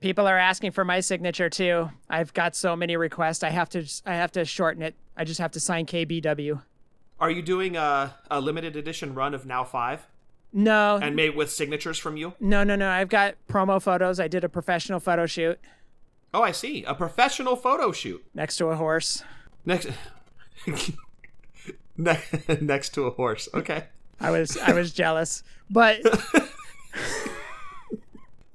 People are asking for my signature too. I've got so many requests. I have to I have to shorten it. I just have to sign KBW. Are you doing a, a limited edition run of Now Five No, and made with signatures from you? no, no, no. I've got promo photos. I did a professional photo shoot Oh, I see. A professional photo shoot next to a horse. next. ne- next to a horse. Okay. I was I was jealous, but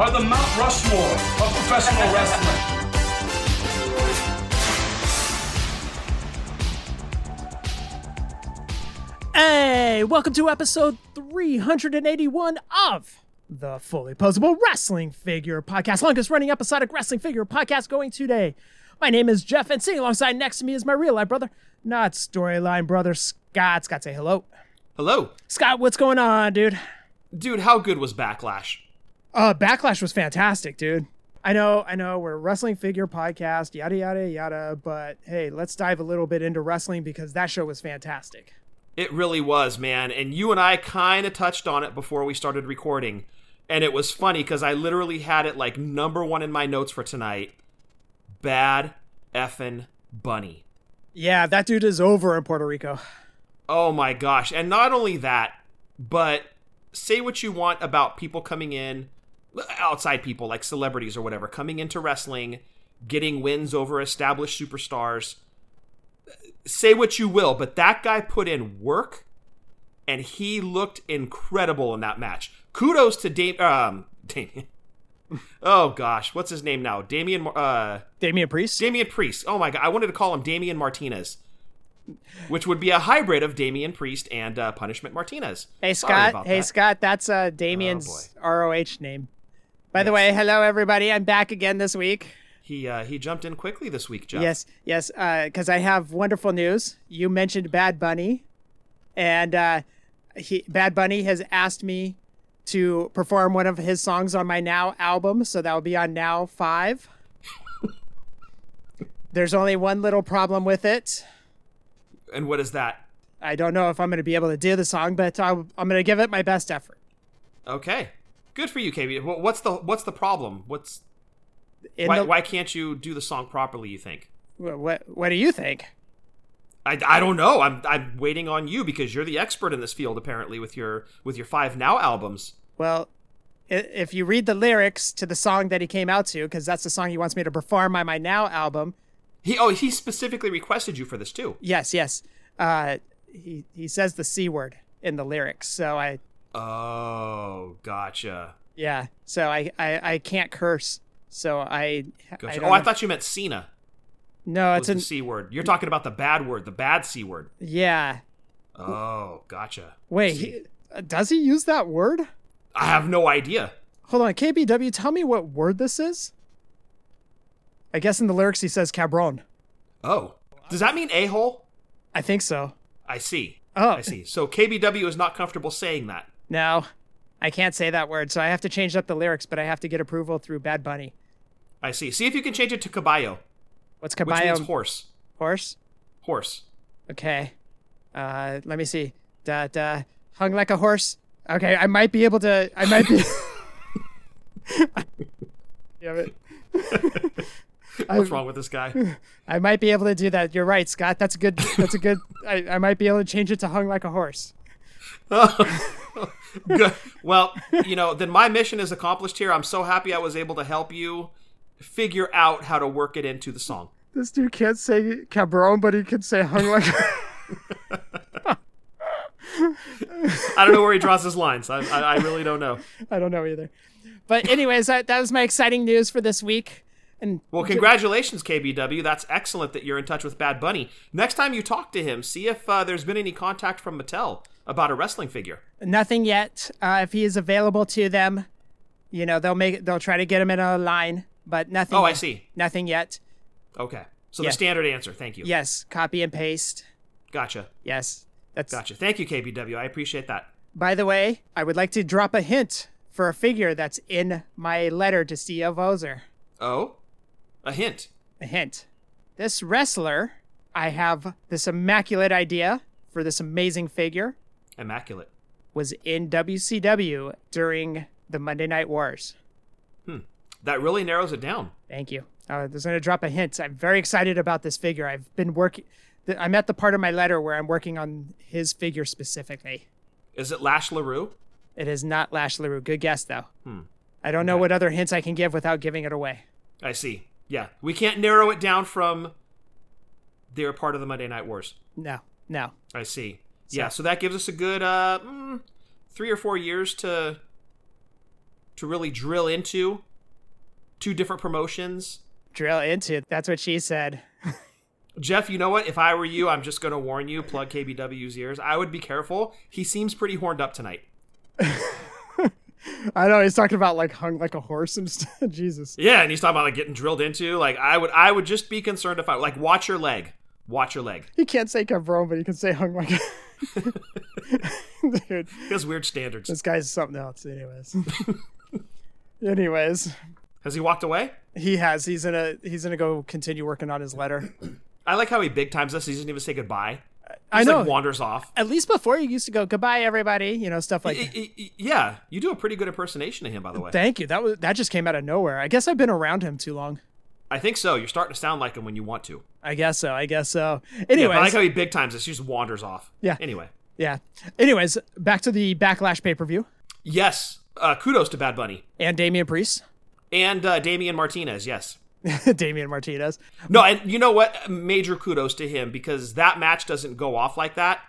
are the Mount Rushmore of professional wrestling. hey, welcome to episode 381 of the Fully Posable Wrestling Figure Podcast, longest running episodic wrestling figure podcast going today. My name is Jeff, and sitting alongside next to me is my real life brother, not storyline brother Scott. Scott, say hello. Hello, Scott, what's going on, dude? dude. How good was Backlash? Uh, Backlash was fantastic, dude. I know, I know, we're a wrestling figure podcast, yada yada yada. But hey, let's dive a little bit into wrestling because that show was fantastic. It really was, man. And you and I kind of touched on it before we started recording. And it was funny because I literally had it like number one in my notes for tonight. Bad effing bunny. Yeah, that dude is over in Puerto Rico. Oh my gosh. And not only that, but say what you want about people coming in, outside people like celebrities or whatever, coming into wrestling, getting wins over established superstars. Say what you will, but that guy put in work and he looked incredible in that match. Kudos to Dame um Damien. Oh gosh, what's his name now? Damian Mar- uh Damian Priest. Damian Priest. Oh my god, I wanted to call him Damian Martinez, which would be a hybrid of Damian Priest and uh, Punishment Martinez. hey Sorry Scott. Hey that. Oh, Scott. That's uh Damian's ROH name. By the way, hello everybody. I'm back again this week. He uh, he jumped in quickly this week, Jeff. Yes, yes. Because I have wonderful news. You mentioned Bad Bunny, and uh, he Bad Bunny has asked me to perform one of his songs on my Now album. So that will be on Now Five. There's only one little problem with it. And what is that? I don't know if I'm going to be able to do the song, but I'll, I'm going to give it my best effort. Okay, good for you, KB. What's the what's the problem? What's why, the- why can't you do the song properly? You think? What, what do you think? I, I don't know. I'm I'm waiting on you because you're the expert in this field apparently with your with your five now albums. Well, if you read the lyrics to the song that he came out to, because that's the song he wants me to perform on my Now album. He oh he specifically requested you for this too. Yes, yes. Uh, he he says the c word in the lyrics, so I Oh, gotcha. yeah, so I I, I can't curse, so I. Gotcha. don't oh, I thought you meant Cena. no, it's the an word? You're talking about the bad word, the bad c word. yeah. Oh, gotcha. Wait, he, does he use that word? I have no idea. Hold on, KBW, tell me what word this is. I guess in the lyrics he says cabron. Oh, does that mean a hole? I think so. I see. Oh. I see. So KBW is not comfortable saying that. No, I can't say that word, so I have to change up the lyrics, but I have to get approval through Bad Bunny. I see. See if you can change it to caballo, What's caballo? which means horse. Horse? Horse. Okay. Uh, let me see. Da da. Hung like a horse. Okay, I might be able to. I might be. Damn it. What's wrong with this guy? I might be able to do that. You're right, Scott. That's a good. That's a good. I, I might be able to change it to hung like a horse. Good. Well, you know, then my mission is accomplished here. I'm so happy I was able to help you figure out how to work it into the song. This dude can't say cabron, but he can say hung like. I don't know where he draws his lines. I, I, I really don't know. I don't know either. But anyways, that, that was my exciting news for this week. And Well, congratulations, KBW. That's excellent that you're in touch with Bad Bunny. Next time you talk to him, see if uh, there's been any contact from Mattel about a wrestling figure. Nothing yet. Uh, if he is available to them, you know they'll make they'll try to get him in a line. but nothing. Oh, I see. Nothing yet. Okay. So the standard answer. Thank you. Yes, copy and paste. Gotcha. Yes, that's. Gotcha. Thank you, KBW. I appreciate that. By the way, I would like to drop a hint for a figure that's in my letter to Steve Ozer. Oh, a hint. A hint. This wrestler, I have this immaculate idea for this amazing figure, Immaculate. Was in WCW during the Monday Night Wars. Hmm. That really narrows it down. Thank you. I was going to drop a hint. I'm very excited about this figure. I've been working. I'm at the part of my letter where I'm working on his figure specifically. Is it Lash LeRoux? It is not Lash LeRoux. Good guess, though. Hmm. I don't know what other hints I can give without giving it away. I see. Yeah. We can't narrow it down from they're part of the Monday Night Wars. No, no. I see. Yeah, so that gives us a good uh, mm, three or four years to to really drill into two different promotions. Drill into it. That's what she said. Jeff, you know what? If I were you, I'm just going to warn you, plug KBW's ears. I would be careful. He seems pretty horned up tonight. I know he's talking about like hung like a horse and stuff. Jesus. Yeah, and he's talking about like getting drilled into. Like I would, I would just be concerned if I like watch your leg, watch your leg. He can't say cabron, but he can say hung like. Dude, He has weird standards. this guy's something else. Anyways. Anyways, Has he walked away? he has. He's gonna. He's gonna go continue working on his letter. I like how he big times us. He doesn't even say goodbye. I Just, know. Like wanders off. At least before he used to go goodbye, everybody. You know stuff like. I- I- I- yeah, you do a pretty good impersonation of him, by the way. Thank you. That was that just came out of nowhere. I guess I've been around him too long. I think so. You're starting to sound like him when you want to. I guess so. I guess so. Yeah, I like how he big times us. He just wanders off. Yeah. Anyway. yeah. Anyways, back to the backlash pay per view Yes. Uh, kudos to Bad Bunny and Damian Priest, and uh, Damian Martinez. Yes. Damian Martinez. No, and you know what? Major kudos to him because that match doesn't go off like that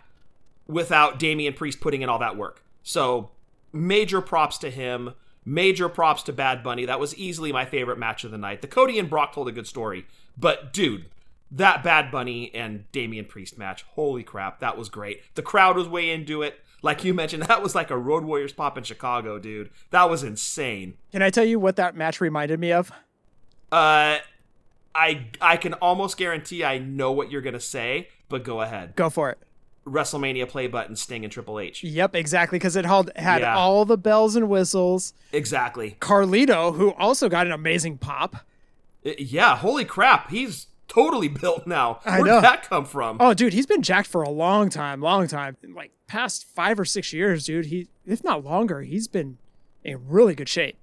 without Damian Priest putting in all that work. So, major props to him. Major props to Bad Bunny. That was easily my favorite match of the night. The Cody and Brock told a good story, but dude, that Bad Bunny and Damian Priest match, holy crap, that was great. The crowd was way into it. Like you mentioned, that was like a Road Warriors pop in Chicago, dude. That was insane. Can I tell you what that match reminded me of? Uh, I I can almost guarantee I know what you're gonna say, but go ahead. Go for it. WrestleMania play button, Sting and Triple H. Yep, exactly. Because it had had Yeah. all the bells and whistles. Exactly. Carlito, who also got an amazing pop. I- Yeah. Holy crap, he's totally built now. I Where'd know. that come from? Oh, dude, he's been jacked for a long time, long time. Like past five or six years, dude. He, if not longer, he's been in really good shape.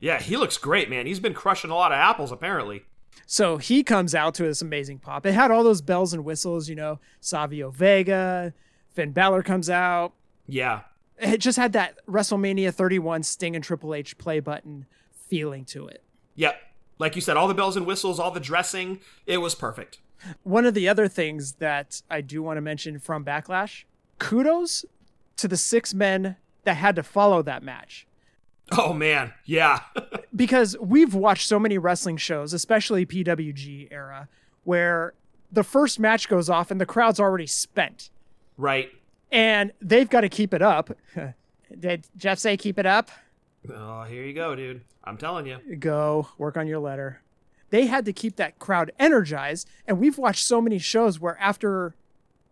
Yeah, he looks great, man. He's been crushing a lot of apples, apparently. So he comes out to this amazing pop. It had all those bells and whistles, you know, Savio Vega, Finn Balor comes out. Yeah. It just had that WrestleMania 31 Sting and Triple H play button feeling to it. Yep. Like you said, all the bells and whistles, all the dressing, it was perfect. One of the other things that I do want to mention from Backlash kudos to the six men that had to follow that match. Oh man, yeah. because we've watched so many wrestling shows, especially PWG era, where the first match goes off and the crowd's already spent. right. And they've got to keep it up. Did Jeff say keep it up? Oh, here you go, dude. I'm telling you. Go work on your letter. They had to keep that crowd energized. And we've watched so many shows where after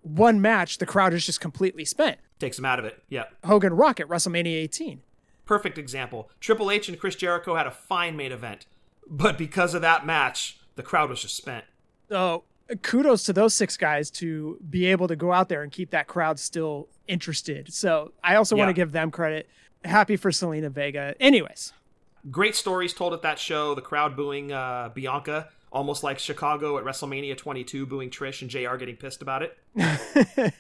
one match, the crowd is just completely spent. Takes them out of it. Yeah. Hogan Rock at WrestleMania 18. Perfect example. Triple H and Chris Jericho had a fine main event, but because of that match, the crowd was just spent. So kudos to those six guys to be able to go out there and keep that crowd still interested. So I also want to give them credit. Happy for Zelina Vega. Anyways, Great stories told at that show. The crowd booing uh, Bianca, almost like Chicago at WrestleMania 22, booing Trish and JR getting pissed about it.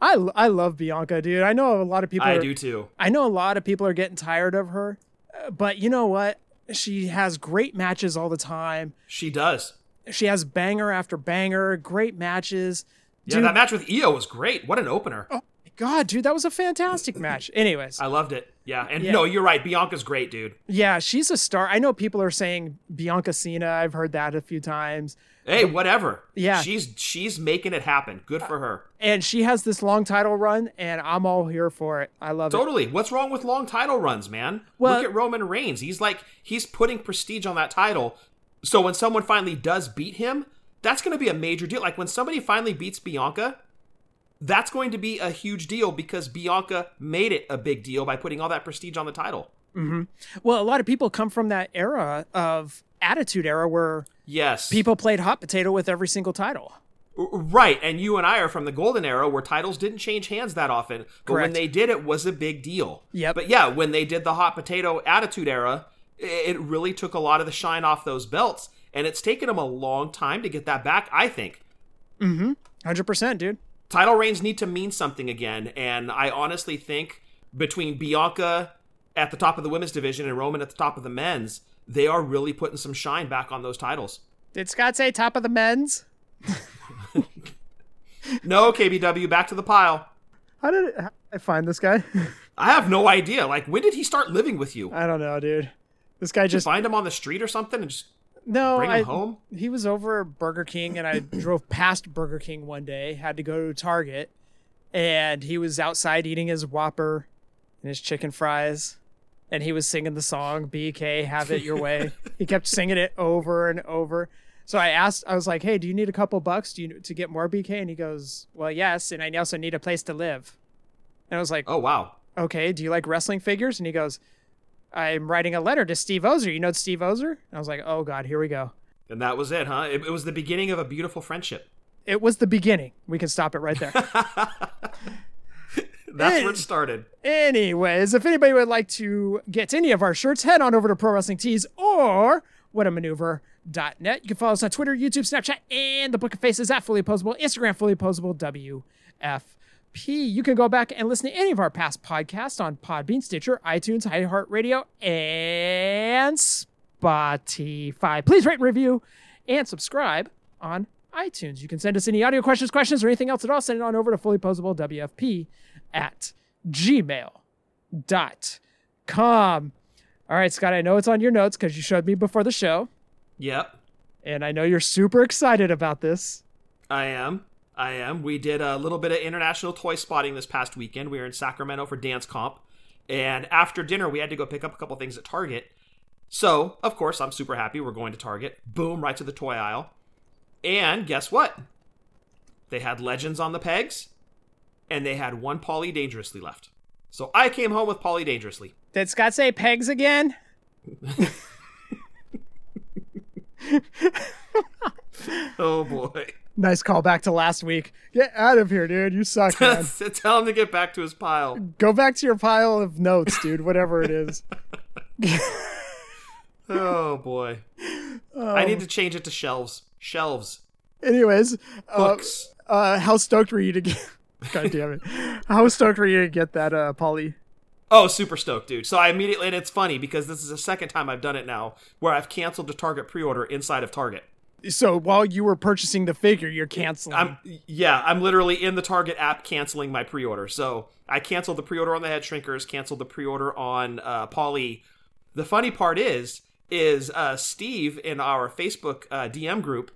I I love Bianca, dude. I know a lot of people. I are, do too. I know a lot of people are getting tired of her, uh, but you know what? She has great matches all the time. She does. She has banger after banger, great matches. Yeah, Dude, that match with Io was great. What an opener. Oh my god, dude, that was a fantastic match. Anyways, I loved it. Yeah, and Yeah. no, you're right. Bianca's great, dude. Yeah, she's a star. I know people are saying Bianca Cena. I've heard that a few times. Hey, whatever. Yeah. she's she's making it happen. Good for her. And she has this long title run, and I'm all here for it. I love it. Totally. What's wrong with long title runs, man? Well- Look at Roman Reigns. He's like he's putting prestige on that title. So when someone finally does beat him, that's going to be a major deal. Like when somebody finally beats Bianca, that's going to be a huge deal because Bianca made it a big deal by putting all that prestige on the title. Hmm. Well, a lot of people come from that era of Attitude Era where Yes. people played hot potato with every single title. Right, and you and I are from the golden era where titles didn't change hands that often, but when they did, it was a big deal. Yep. But yeah, when they did the hot potato attitude era, it really took a lot of the shine off those belts, and it's taken them a long time to get that back. I think mm-hmm. 100%, dude. title reigns need to mean something again, and I honestly think between Bianca at the top of the women's division and Roman at the top of the men's, they are really putting some shine back on those titles. Did Scott say top of the men's? No, KBW, back to the pile. How did I find this guy? I have no idea. Like, when did he start living with you? I don't know, dude. This guy just find him on the street or something and just no. bring I, home? He was over at Burger King, and I drove past Burger King one day. Had to go to Target, and he was outside eating his Whopper and his chicken fries, and he was singing the song "BK Have It Your Way." he kept singing it over and over. So I asked, I was like, "Hey, do you need a couple bucks? Do you to get more BK?" And he goes, "Well, yes, and I also need a place to live." And I was like, Oh wow. okay, do you like wrestling figures? And he goes, I'm writing a letter to Steve Ozer. You know Steve Ozer? And I was like, oh God, here we go. And that was it, huh? It, it was the beginning of a beautiful friendship. It was the beginning. We can stop it right there. That's where it started. Anyways, if anybody would like to get any of our shirts, head on over to Pro Wrestling Tees or whatamaneuver.net. You can follow us on Twitter, YouTube, Snapchat, and the Book of Faces at Fully Opposable, Instagram, Fully Opposable, WFP. You can go back and listen to any of our past podcasts on Podbean, Stitcher, iTunes, iHeartRadio, and Spotify. Please rate and review and subscribe on iTunes. You can send us any audio questions, questions, or anything else at all. Send it on over to fullyposablewfp at gmail.com. All right, Scott, I know it's on your notes because you showed me before the show, Yep, and I know you're super excited about this. I am. I am. We did a little bit of international toy spotting this past weekend. We were in Sacramento for Dance Comp. And after dinner, we had to go pick up a couple things at Target. So, of course, I'm super happy. We're going to Target. Boom, right to the toy aisle. And guess what? They had Legends on the pegs, and they had one Polly Dangerously left. So I came home with Polly Dangerously. Did Scott say pegs again? Oh boy. Nice callback to last week. Get out of here, dude. You suck, man. Tell him to get back to his pile. Go back to your pile of notes, dude, whatever it is. Oh boy. I need to change it to shelves. Shelves. Anyways, uh, Books. uh, how stoked were you to get. God damn it. How stoked were you to get that, uh, Polly? Oh, super stoked, dude. So I immediately, and it's funny because this is the second time I've done it now where I've canceled a Target pre order inside of Target. So while you were purchasing the figure, you're canceling. I'm, yeah, I'm literally in the Target app canceling my pre order. So I canceled the pre order on the head shrinkers, canceled the pre order on uh, Polly. The funny part is, is uh, Steve in our Facebook uh, DM group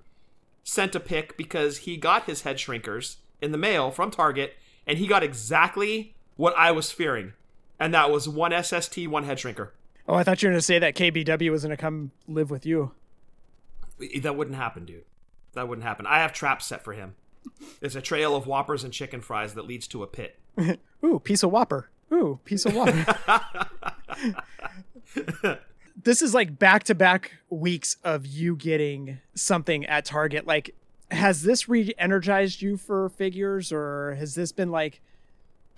sent a pic because he got his head shrinkers in the mail from Target, and he got exactly what I was fearing, and that was one SST, one head shrinker. oh, I thought you were going to say that KBW was going to come live with you. That wouldn't happen, dude. That wouldn't happen. I have traps set for him. It's a trail of whoppers and chicken fries that leads to a pit. Ooh, piece of Whopper. Ooh, piece of Whopper. this is like back to back weeks of you getting something at Target. Like, has this re energized you for figures, or has this been like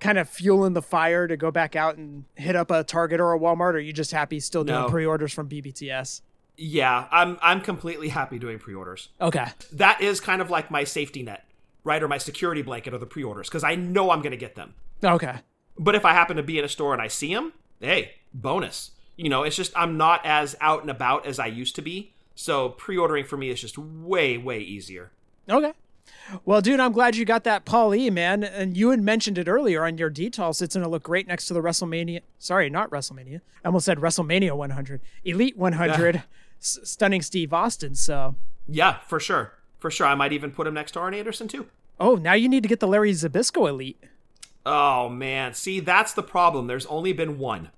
kind of fueling the fire to go back out and hit up a Target or a Walmart? Or are you just happy still doing No. pre orders from BBTS? Yeah, I'm I'm completely happy doing pre-orders. Okay. That is kind of like my safety net, right, or my security blanket or the pre-orders because I know I'm going to get them. Okay. But if I happen to be in a store and I see them, hey, bonus. You know, it's just I'm not as out and about as I used to be. So pre-ordering for me is just way way easier. Okay. Well, dude, I'm glad you got that Paul E, man. And you had mentioned it earlier on your details. It's going to look great next to the WrestleMania. Sorry, not WrestleMania. I almost said WrestleMania 100. Elite 100. S- stunning Steve Austin. So, Yeah, for sure. For sure. I might even put him next to Arn Anderson too. oh, now you need to get the Larry Zbyszko Elite. Oh man, see that's the problem. There's only been one.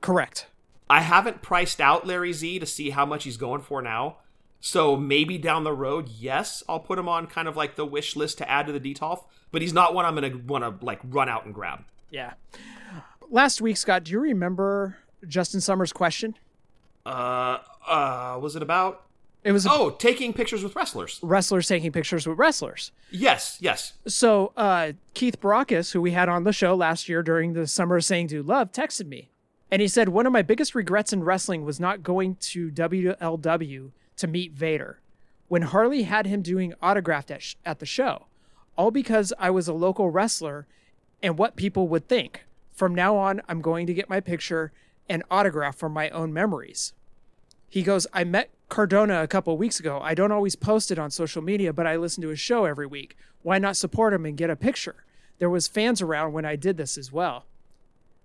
Correct. I haven't priced out Larry Z to see how much he's going for now. So maybe down the road, yes, I'll put him on kind of like the wish list to add to the DTOF, but he's not one I'm going to want to like run out and grab. Yeah. Last week, Scott, do you remember Justin Summers' question? Uh uh was it about It was Oh, taking pictures with wrestlers. wrestlers taking pictures with wrestlers. Yes, yes. So uh, Keith Baracus, who we had on the show last year during the Summer of Saying Do Love, texted me. And he said, One of my biggest regrets in wrestling was not going to WLW to meet Vader when Harley had him doing autographed at, sh- at the show, all because I was a local wrestler and what people would think. From now on, I'm going to get my picture and autograph from my own memories. He goes, I met Cardona a couple weeks ago. I don't always post it on social media, but I listen to his show every week. Why not support him and get a picture? There was fans around when I did this as well.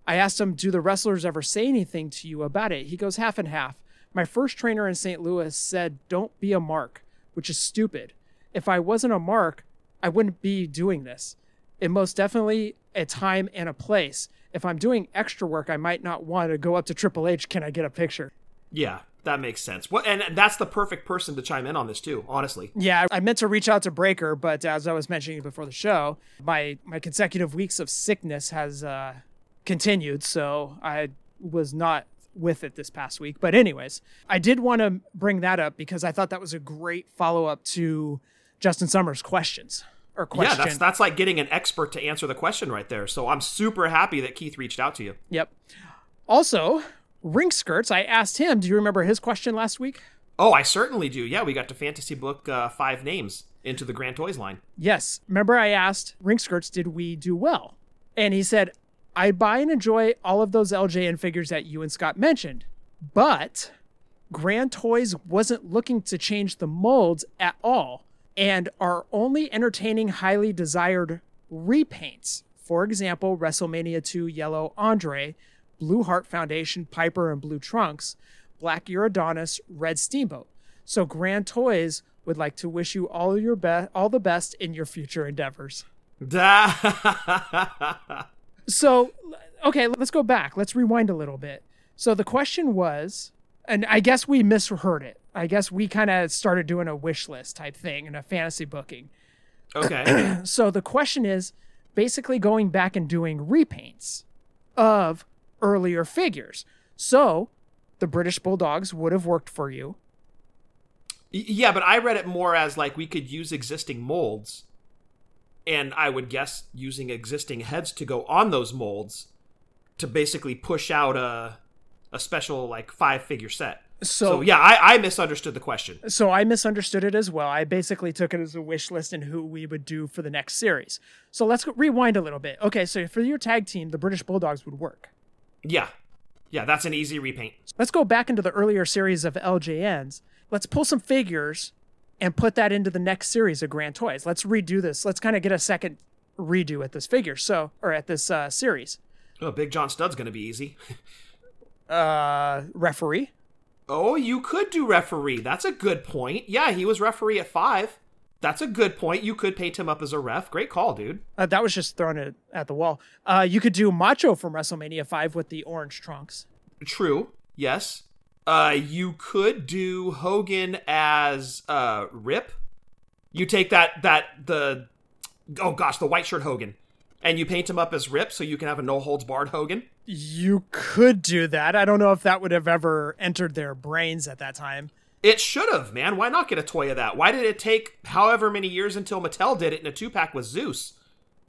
I asked him, Do the wrestlers ever say anything to you about it? He goes, half and half. My first trainer in St. Louis said, Don't be a mark, which is stupid. If I wasn't a mark, I wouldn't be doing this. It most definitely a time and a place. If I'm doing extra work, I might not want to go up to Triple H. Can I get a picture? Yeah, that makes sense. And that's the perfect person to chime in on this too, honestly. Yeah, I meant to reach out to Breaker, but as I was mentioning before the show, my my consecutive weeks of sickness has uh, continued, so I was not with it this past week. But anyways, I did want to bring that up because I thought that was a great follow up to Justin Summers' questions or question. Yeah, that's that's like getting an expert to answer the question right there. So I'm super happy that Keith reached out to you. Yep. Also, ring skirts. I asked him. Do you remember his question last week? Oh, I certainly do. Yeah, we got to fantasy book uh, five names into the Grand Toys line. Yes. Remember, I asked ring skirts, did we do well? And he said, I buy and enjoy all of those LJN figures that you and Scott mentioned, but Grand Toys wasn't looking to change the molds at all and are only entertaining highly desired repaints. For example, WrestleMania 2 Yellow Andre, Blue Heart Foundation Piper and Blue Trunks, Black Uridonis, Red Steamboat. So Grand Toys would like to wish you all your best, all the best in your future endeavors. So, okay, let's go back. Let's rewind a little bit. So the question was, and I guess we misheard it. I guess we kind of started doing a wish list type thing and a fantasy booking. okay. So the question is basically going back and doing repaints of earlier figures. So the British Bulldogs would have worked for you. Yeah, but I read it more as like we could use existing molds, and I would guess using existing heads to go on those molds to basically push out a a special like five figure set. So, So yeah, I, I misunderstood the question. so I misunderstood it as well. I basically took it as a wish list and who we would do for the next series. So let's go, rewind a little bit. Okay, so for your tag team, the British Bulldogs would work. Yeah, yeah, that's an easy repaint. Let's go back into the earlier series of LJNs. Let's pull some figures and put that into the next series of Grand Toys. Let's redo this. Let's kind of get a second redo at this figure. So, or at this uh, series. Oh, Big John Studd's gonna be easy. Uh, referee. Oh, you could do referee. That's a good point. Yeah, he was referee at five. That's a good point. You could paint him up as a ref. Great call, dude. Uh, that was just throwing it at the wall. Uh, you could do Macho from WrestleMania 5 with the orange trunks. True. Yes. Uh, you could do Hogan as uh Rip. You take that that the oh gosh the white shirt Hogan, and you paint him up as Rip, so you can have a no holds barred Hogan. You could do that. I don't know if that would have ever entered their brains at that time. It should have, man. Why not get a toy of that? Why did it take however many years until Mattel did it in a two pack with Zeus?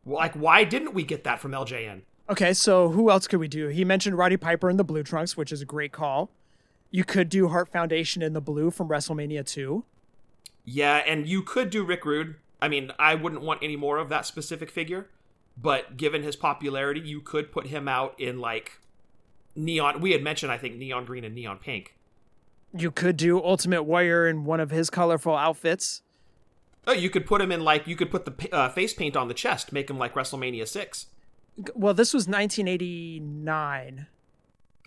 Like, why didn't we get that from LJN? Okay, so who else could we do? He mentioned Roddy Piper in the blue trunks, which is a great call. You could do Heart Foundation in the blue from WrestleMania 2. Yeah, and you could do Rick Rude. I mean, I wouldn't want any more of that specific figure, but given his popularity, you could put him out in like neon. We had mentioned, I think, neon green and neon pink. You could do Ultimate Warrior in one of his colorful outfits. Oh, you could put him in like you could put the uh, face paint on the chest, make him like WrestleMania six. Well, this was 1989.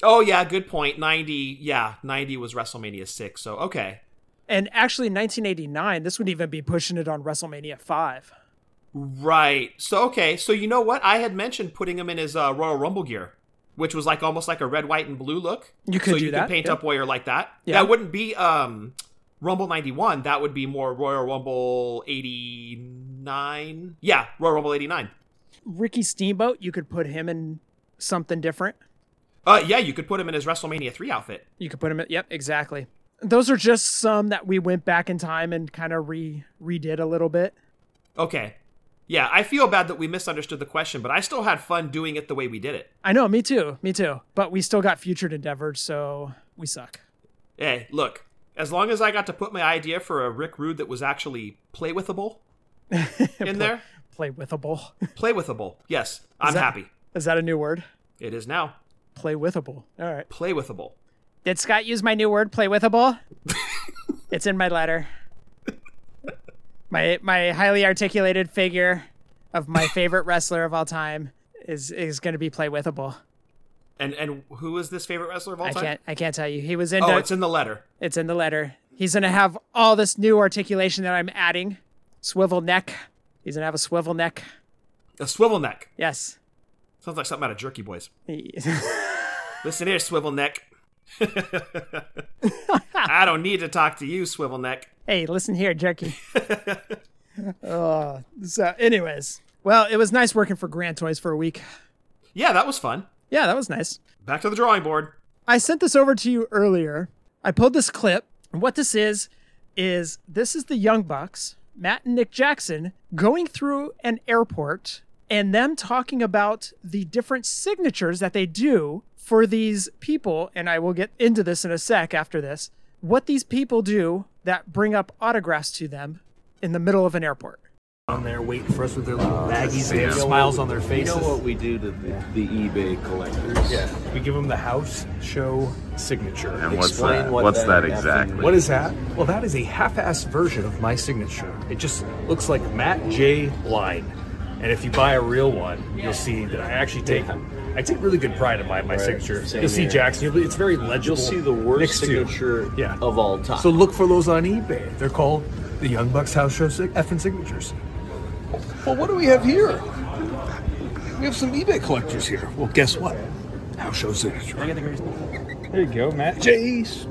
Oh yeah, good point. Ninety, yeah, ninety was WrestleMania six. So okay, And actually, 1989, this would even be pushing it on WrestleMania 5. right. So okay, so you know what? I had mentioned putting him in his uh, Royal Rumble gear, which was like almost like a red, white, and blue look. You could so do you that, could paint yeah. up Warrior like that. Yeah. That wouldn't be um Rumble ninety one. That would be more Royal Rumble eighty nine. Yeah, Royal Rumble eighty nine. Ricky Steamboat, you could put him in something different. Uh, yeah, you could put him in his WrestleMania three outfit. You could put him in, yep, exactly. Those are just some that we went back in time and kind of re redid a little bit. Okay. Yeah, I feel bad that we misunderstood the question, but I still had fun doing it the way we did it. I know, me too, me too. But we still got future endeavored, so we suck. Hey, look, as long as I got to put my idea for a Rick Rude that was actually play withable in there, Play withable. play withable. Yes, I'm that- happy. Is that a new word? It is now Play withable. All right. play withable. Did Scott use my new word, play withable? it's in my letter. My my highly articulated figure of my favorite wrestler of all time is is going to be play withable. And and who is this favorite wrestler of all I time? can't I can't tell you. He was in. Oh, it's in the letter. it's in the letter. He's going to have all this new articulation that I'm adding. Swivel neck. He's going to have a swivel neck. A swivel neck. Yes. Sounds like something out of Jerky Boys. Listen here, swivel neck. I don't need to talk to you, swivel neck. hey, listen here, jerky. oh, so anyways, well, it was nice working for Grand Toys for a week. Yeah, that was fun. Yeah, that was nice. Back to the drawing board. I sent this over to you earlier. I pulled this clip, and what this is is this is the Young Bucks, Matt and Nick Jackson, going through an airport and them talking about the different signatures that they do for these people. And I will get into this in a sec after this. What these people do that bring up autographs to them in the middle of an airport. on there waiting for us with their little uh, baggies and smiles on their faces. You faces. know what we do to the, the eBay collectors? Yeah, we give them the house show signature. And what's Explain that? what what's that that effing- exactly? What is that? Well, that is a half-assed version of my signature. It just looks like Matt J. Line. And if you buy a real one, you'll see that I actually take I take really good pride in my, my signature. same You'll see here. Jackson. You'll, it's very legible. You'll see the worst Next signature Yeah. of all time. So look for those on eBay. They're called the Young Bucks House Show sig- effing signatures. Well, what do we have here? We have some eBay collectors here. Well, guess what? House Show signature. There you go, Matt. Jace.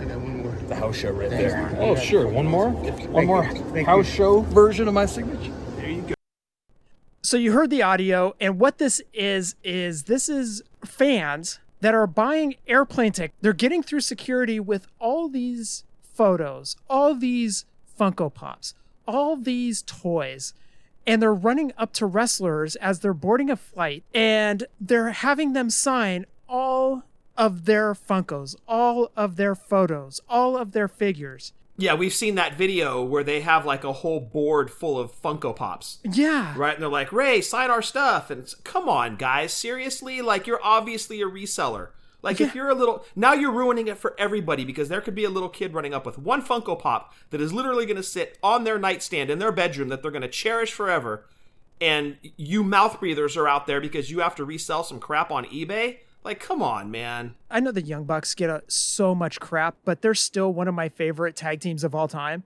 I got one more. The house show right there. Oh, sure. One more? One more house show version of my signature. So you heard the audio, and what this is is this is fans that are buying airplane tickets. They're getting through security with all these photos, all these Funko Pops, all these toys, and they're running up to wrestlers as they're boarding a flight, and they're having them sign all of their Funkos, all of their photos, all of their figures. Yeah, we've seen that video where they have like a whole board full of Funko Pops. Yeah. Right? And they're like, Ray, sign our stuff. And it's, come on, guys. Seriously? Like, you're obviously a reseller. Like, if you're a little. Now you're ruining it for everybody because there could be a little kid running up with one Funko Pop that is literally going to sit on their nightstand in their bedroom that they're going to cherish forever. And you mouth breathers are out there because you have to resell some crap on eBay. Like, come on, man. I know the Young Bucks get a, so much crap, but they're still one of my favorite tag teams of all time.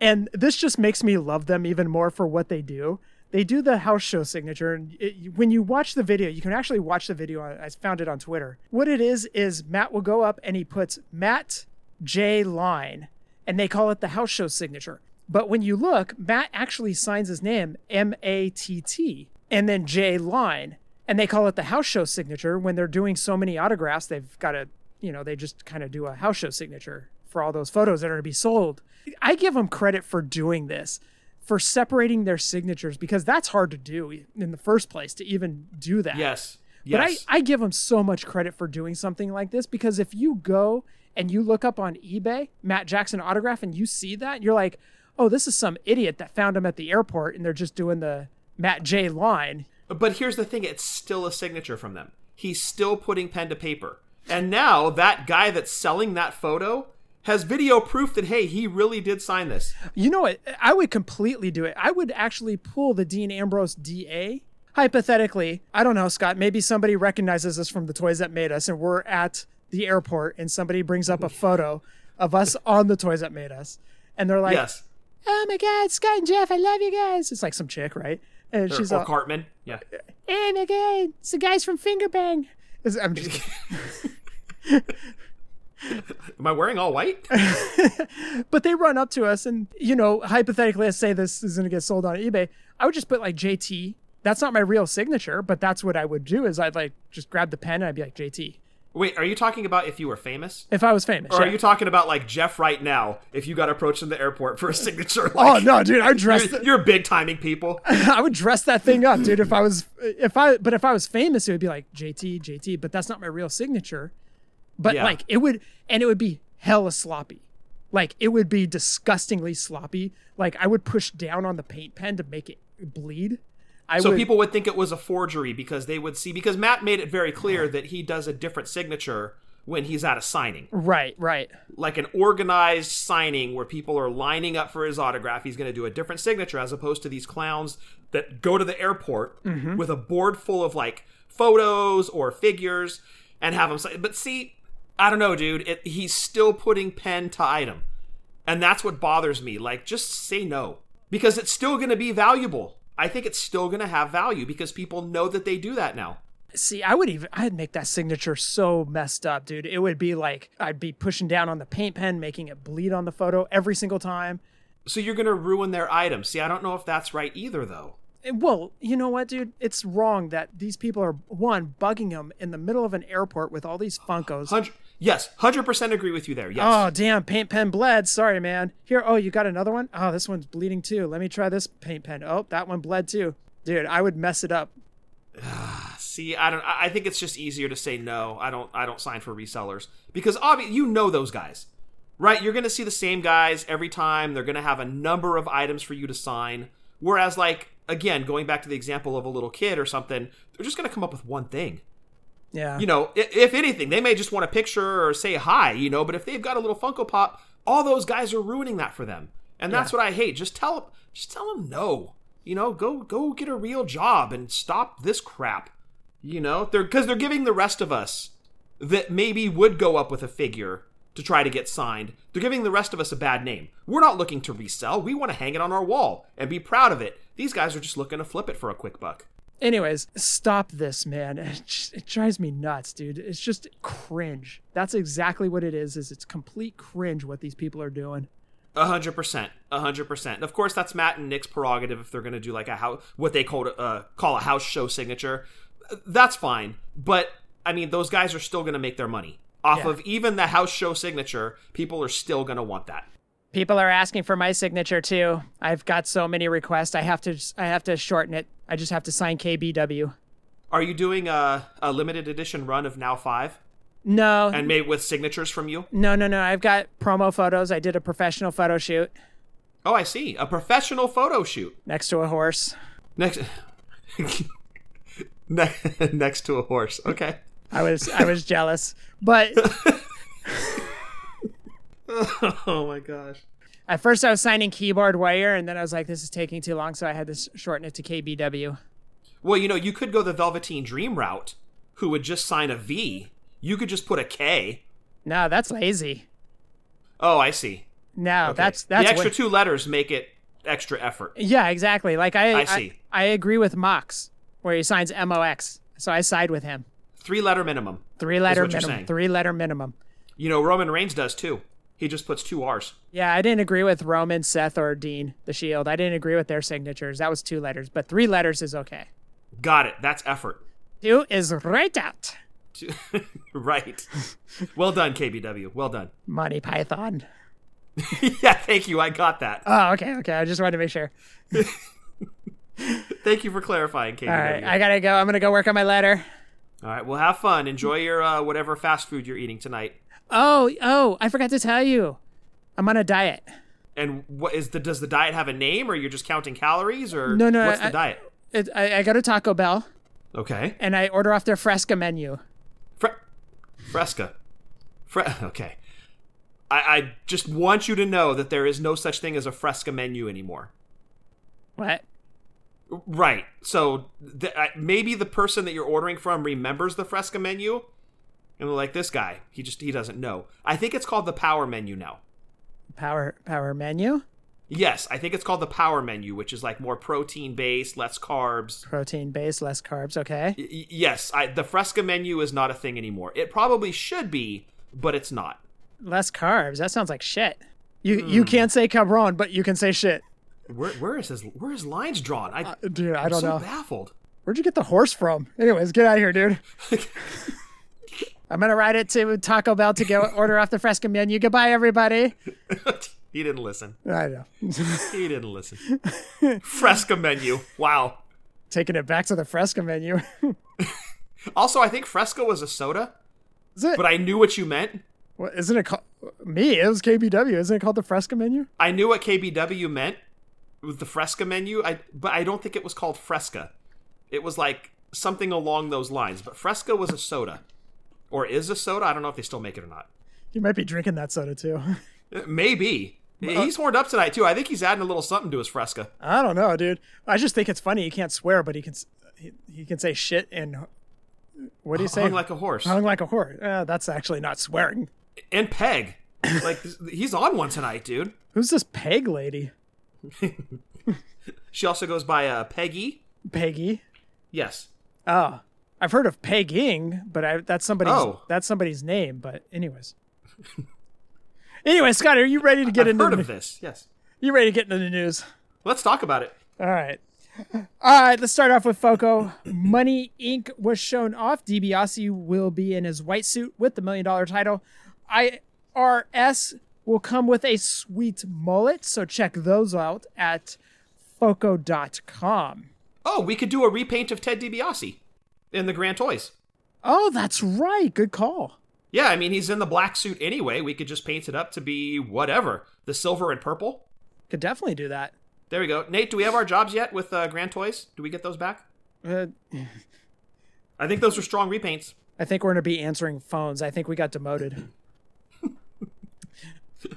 And this just makes me love them even more for what they do. They do the house show signature, and it, when you watch the video, you can actually watch the video. Uh, I found it on Twitter. What it is is Matt will go up and he puts Matt J Line, and they call it the house show signature. But when you look, Matt actually signs his name M A T T, and then J Line, and they call it the house show signature. When they're doing so many autographs, they've got to, you know, they just kind of do a house show signature for all those photos that are to be sold. I give them credit for doing this, for separating their signatures because that's hard to do in the first place to even do that. Yes. But I, I give them so much credit for doing something like this because if you go and you look up on eBay Matt Jackson autograph and you see that, you're like, oh, this is some idiot that found him at the airport and they're just doing the Matt J line. But here's the thing it's still a signature from them. He's still putting pen to paper. And now that guy that's selling that photo has video proof that hey, he really did sign this. You know what? I would completely do it. I would actually pull the Dean Ambrose DA. Hypothetically, I don't know, Scott. Maybe somebody recognizes us from the toys that made us, and we're at the airport, and somebody brings up a photo of us on the toys that made us, and they're like, yes. "Oh my God, Scott and Jeff, I love you guys." It's like some chick, right? And Or, she's or all, Cartman. Yeah. And again, it's the guys from Fingerbang. I'm just Am I wearing all white? but they run up to us and you know hypothetically let's say this is going to get sold on ebay i would just put like jt that's not my real signature but that's what i would do is i'd like just grab the pen and i'd be like jt Wait, are you talking about if you were famous? if i was famous Or yeah. are you talking about like Jeff right now? If you got approached in the airport for a signature, oh no dude i dress you're, you're big timing people. i would dress that thing up dude if i was if i but if i was famous it would be like jt jt but that's not my real signature but Yeah. like it would and it would be hella sloppy like it would be disgustingly sloppy like i would push down on the paint pen to make it bleed I So would, people would think it was a forgery because they would see because Matt made it very clear that he does a different signature when he's at a signing. right right Like an organized signing where people are lining up for his autograph, he's going to do a different signature as opposed to these clowns that go to the airport Mm-hmm. with a board full of like photos or figures and have them sign. But see, I don't know, dude. It, he's still putting pen to item. And that's what bothers me. Like, just say no. Because it's still going to be valuable. I think it's still going to have value because people know that they do that now. See, I would even I'd make that signature so messed up, dude. It would be like I'd be pushing down on the paint pen, making it bleed on the photo every single time. So you're going to ruin their item. See, I don't know if that's right either, though. Well, you know what, dude? It's wrong that these people are one bugging them in the middle of an airport with all these Funkos. Hundred, yes, hundred percent agree with you there. Yes. Oh, damn, paint pen bled. Sorry, man. Here, oh, you got another one? Oh, this one's bleeding too. Let me try this paint pen. Oh, that one bled too. Dude, I would mess it up. Ah, see, I don't. I I think it's just easier to say no. I don't. I don't sign for resellers because obviously you know those guys, right? You're going to see the same guys every time. They're going to have a number of items for you to sign. Whereas, like again, going back to the example of a little kid or something, they're just going to come up with one thing. Yeah. You know, if anything, they may just want a picture or say hi. You know, but if they've got a little Funko Pop, all those guys are ruining that for them, and that's what I hate. Just tell, just tell them no. You know, go go get a real job and stop this crap. You know, they're because they're giving the rest of us that maybe would go up with a figure to try to get signed. They're giving the rest of us a bad name. We're not looking to resell. We want to hang it on our wall and be proud of it. These guys are just looking to flip it for a quick buck. Anyways, stop this, man. It, just, it drives me nuts, dude. It's just cringe. That's exactly what it is. Is it's complete cringe what these people are doing. A hundred percent, a hundred percent. Of course, that's Matt and Nick's prerogative if they're going to do like a house, what they call uh, call a house show signature. That's fine, but I mean, those guys are still going to make their money off Yeah. of even the house show signature. People are still going to want that. People are asking for my signature too. I've got so many requests. I have to. I have to shorten it. I just have to sign KBW. Are you doing a, a limited edition run of Now Five No, and made with signatures from you? no, no, no. I've got promo photos. I did a professional photo shoot Oh, I see. A professional photo shoot next to a horse. next. Ne- next to a horse. Okay. I was I was jealous, but Oh my gosh. At first I was signing keyboard wire, and then I was like, this is taking too long, so I had to shorten it to KBW. Well, you know, you could go the Velveteen Dream route, who would just sign a V. You could just put a K. No, that's lazy. Oh, I see. No, Okay. that's that's the extra way- two letters make it extra effort. Yeah, exactly. Like I, I see. I, agree with Mox, where he signs MOX. So I side with him. Three letter minimum. Three letter minimum. Three letter minimum. You know, Roman Reigns does too. He just puts two R's. Yeah, I didn't agree with Roman, Seth, or Dean, the Shield. I didn't agree with their signatures. That was two letters, but three letters is okay. Got it. That's effort. Two is right out. right. Well done, KBW. Well done. Monty Python. yeah, thank you. I got that. Oh, okay, okay. I just wanted to make sure. Thank you for clarifying, KBW. All right, I gotta go. I'm gonna go work on my letter. All right, well, have fun. Enjoy your uh, whatever fast food you're eating tonight. Oh, oh, I forgot to tell you. I'm on a diet. And what is the? Does the diet have a name, or you're just counting calories, or No, no, What's the diet? It, I, I go to Taco Bell Okay. and I order off their Fresco menu. Fre- Fresco. Fre- okay. I, I just want you to know that there is no such thing as a Fresco menu anymore. What? Right. So th- maybe the person that you're ordering from remembers the Fresco menu, and they're like, "This guy, he just he doesn't know." I think it's called the Power menu now. Power power menu? Yes, I think it's called the Power menu, which is like more protein based, less carbs. Protein based, less carbs. Okay. Y- yes, I, the Fresco menu is not a thing anymore. It probably should be, but it's not. Less carbs. That sounds like shit. You Hmm. you can't say cabron, but you can say shit. Where where is his where is lines drawn? I, Uh, Dude, I I'm don't so know. baffled. Where'd you get the horse from? Anyways, get out of here, dude. I'm gonna ride it to Taco Bell to go order off the Fresca menu. Goodbye, everybody. he didn't listen. I know. He didn't listen. Fresca menu. Wow. Taking it back to the Fresca menu. Also, I think Fresca was a soda, Is it? but I knew what you meant. What, isn't it called me? It was KBW. Isn't it called the Fresca menu? I knew what KBW meant with the Fresca menu, I but I don't think it was called Fresca. It was like something along those lines. But Fresca was a soda, or is a soda. I don't know if they still make it or not. You might be drinking that soda too. Uh, Maybe he's horned up tonight too. I think he's adding a little something to his Fresca. I don't know, dude. I just think it's funny. He can't swear, but he can. He, he can say shit and what do you say? Hung like a horse Hung like a horse. Uh, that's actually not swearing. and Peg. Like he's on one tonight, dude. Who's this Peg lady? She also goes by uh, Peggy. Peggy. Yes. Oh, I've heard of pegging, but I, that's somebody's Oh. that's somebody's name. But anyways, anyway, Scott, are you ready to get I've into heard the, of this. Yes. you ready to get into the news? Let's talk about it. All right. All right, let's start off with Foco. Money Inc. was shown off. DiBiase will be in his white suit with the million dollar title. IRS will come with a sweet mullet, so check those out at Foco.com. Oh, we could do a repaint of Ted DiBiase in the Grand Toys. Oh, that's right. Good call. Yeah, I mean he's in the black suit anyway. We could just paint it up to be whatever, the silver and purple. Could definitely do that. There we go. Nate, do we have our jobs yet with uh, Grand Toys? Do we get those back? Uh, I think those are strong repaints. I think we're going to be answering phones. I think we got demoted.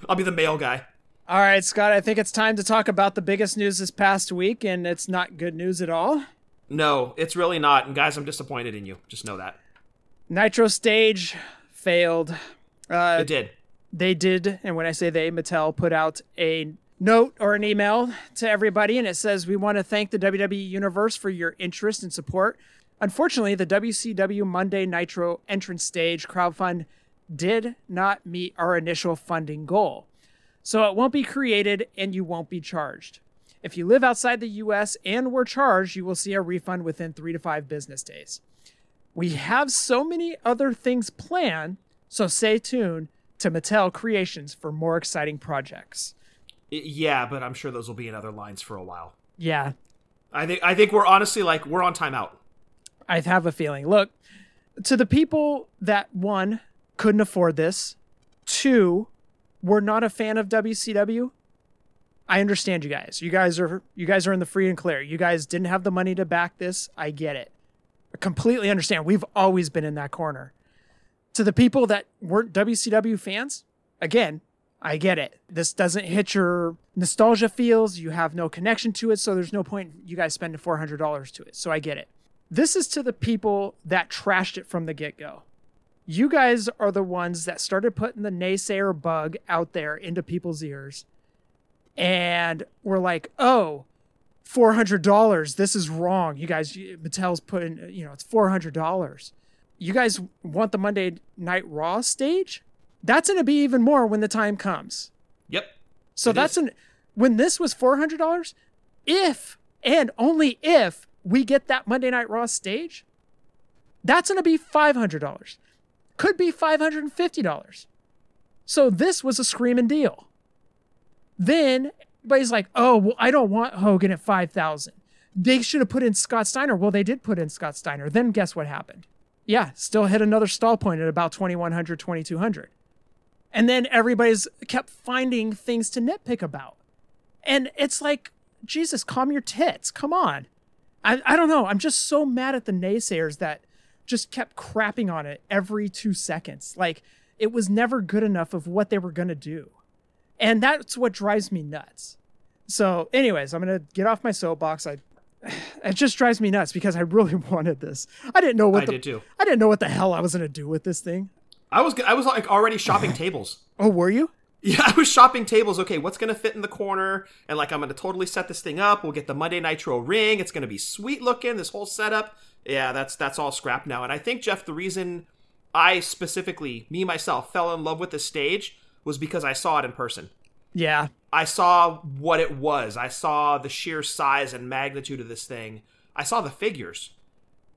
I'll be the mail guy. All right, Scott, I think it's time to talk about the biggest news this past week, and it's not good news at all. No, it's really not. And guys, I'm disappointed in you. Just know that. Nitro Stage failed. Uh, It did. they did, and when I say they, Mattel put out a note or an email to everybody, and it says, We want to thank the WWE Universe for your interest and support. Unfortunately, the WCW Monday Nitro entrance stage crowdfund did not meet our initial funding goal. So it won't be created and you won't be charged. If you live outside the US and were charged, you will see a refund within three to five business days. We have so many other things planned, so stay tuned to Mattel Creations for more exciting projects. Yeah, but I'm sure those will be in other lines for a while. Yeah, I think I think we're honestly like we're on timeout. I have a feeling. Look, to the people that one couldn't afford this, two were not a fan of WCW. I understand you guys. You guys are you guys are in the free and clear. You guys didn't have the money to back this. I get it. I completely understand. We've always been in that corner. To the people that weren't WCW fans, again, I get it. This doesn't hit your nostalgia feels. You have no connection to it, so there's no point you guys spending $400 to it. So I get it. This is to the people that trashed it from the get go. You guys are the ones that started putting the naysayer bug out there into people's ears. And we're like, oh, $400. This is wrong. You guys, Mattel's putting, you know, it's $400. You guys want the Monday Night Raw stage? That's going to be even more when the time comes. Yep. So that's is. an when this was four hundred dollars, if and only if we get that Monday Night Raw stage, that's gonna be five hundred dollars. Could be five hundred and fifty dollars. So this was a screaming deal. Then everybody's like, oh well, I don't want Hogan at five thousand. They should have put in Scott Steiner. Well, they did put in Scott Steiner. Then guess what happened? Yeah, still hit another stall point at about 2100, 2200. And then everybody's kept finding things to nitpick about. And it's like, Jesus, calm your tits. Come on. I, I don't know. I'm just so mad at the naysayers that just kept crapping on it every two seconds. Like, it was never good enough of what they were going to do. And that's what drives me nuts. So, anyways, I'm going to get off my soapbox. I it just drives me nuts because I really wanted this. I didn't know what I the did too. I didn't know what the hell I was going to do with this thing. I was I was like already shopping tables. Oh, were you? Yeah, I was shopping tables. Okay, what's gonna fit in the corner? And like, I'm gonna totally set this thing up. We'll get the Monday Nitro ring. It's gonna be sweet looking. This whole setup. Yeah, that's that's all scrap now. And I think Jeff, the reason I specifically, me myself, fell in love with the stage was because I saw it in person. Yeah. I saw what it was. I saw the sheer size and magnitude of this thing. I saw the figures.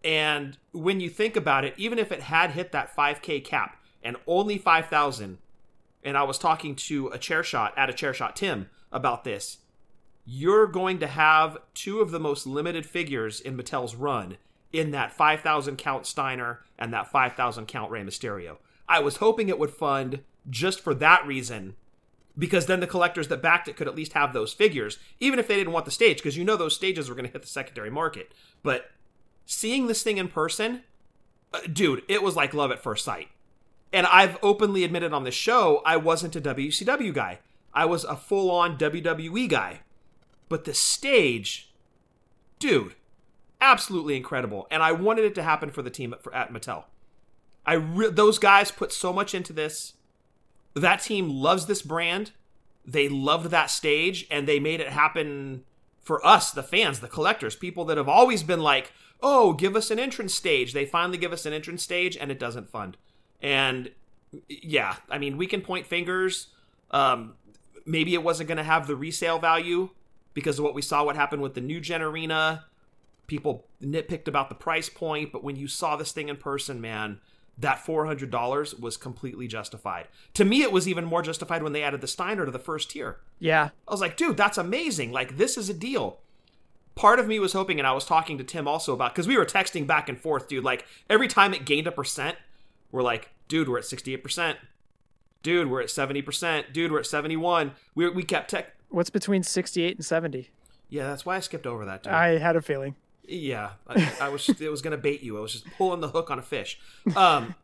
And when you think about it, even if it had hit that 5K cap and only 5,000, and I was talking to a chair shot at a chair shot Tim about this, you're going to have two of the most limited figures in Mattel's run in that 5,000 count Steiner and that 5,000 count Rey Mysterio. I was hoping it would fund just for that reason because then the collectors that backed it could at least have those figures, even if they didn't want the stage, because you know those stages were going to hit the secondary market. But seeing this thing in person, uh, dude, it was like love at first sight. And I've openly admitted on this show I wasn't a WCW guy. I was a full on WWE guy. But the stage, dude, absolutely incredible. And I wanted it to happen for the team at, at Mattel. I re- those guys put so much into this. That team loves this brand. They loved that stage and they made it happen for us, the fans, the collectors, people that have always been like, "Oh, give us an entrance stage." They finally give us an entrance stage and it doesn't fund. And yeah, I mean, we can point fingers. Um, maybe it wasn't going to have the resale value because of what we saw what happened with the new gen arena. People nitpicked about the price point, but when you saw this thing in person, man, that $400 was completely justified. To me, it was even more justified when they added the Steiner to the first tier. Yeah. I was like, dude, that's amazing. Like, this is a deal. Part of me was hoping, and I was talking to Tim also about, because we were texting back and forth, dude. Like, every time it gained a percent, we're like, dude, we're at 68%. Dude, we're at 70%. Dude, we're at 71. We, we kept tech. What's between 68 and 70? Yeah, that's why I skipped over that, dude. I had a feeling. Yeah, I, I was. it was gonna bait you. I was just pulling the hook on a fish. Um,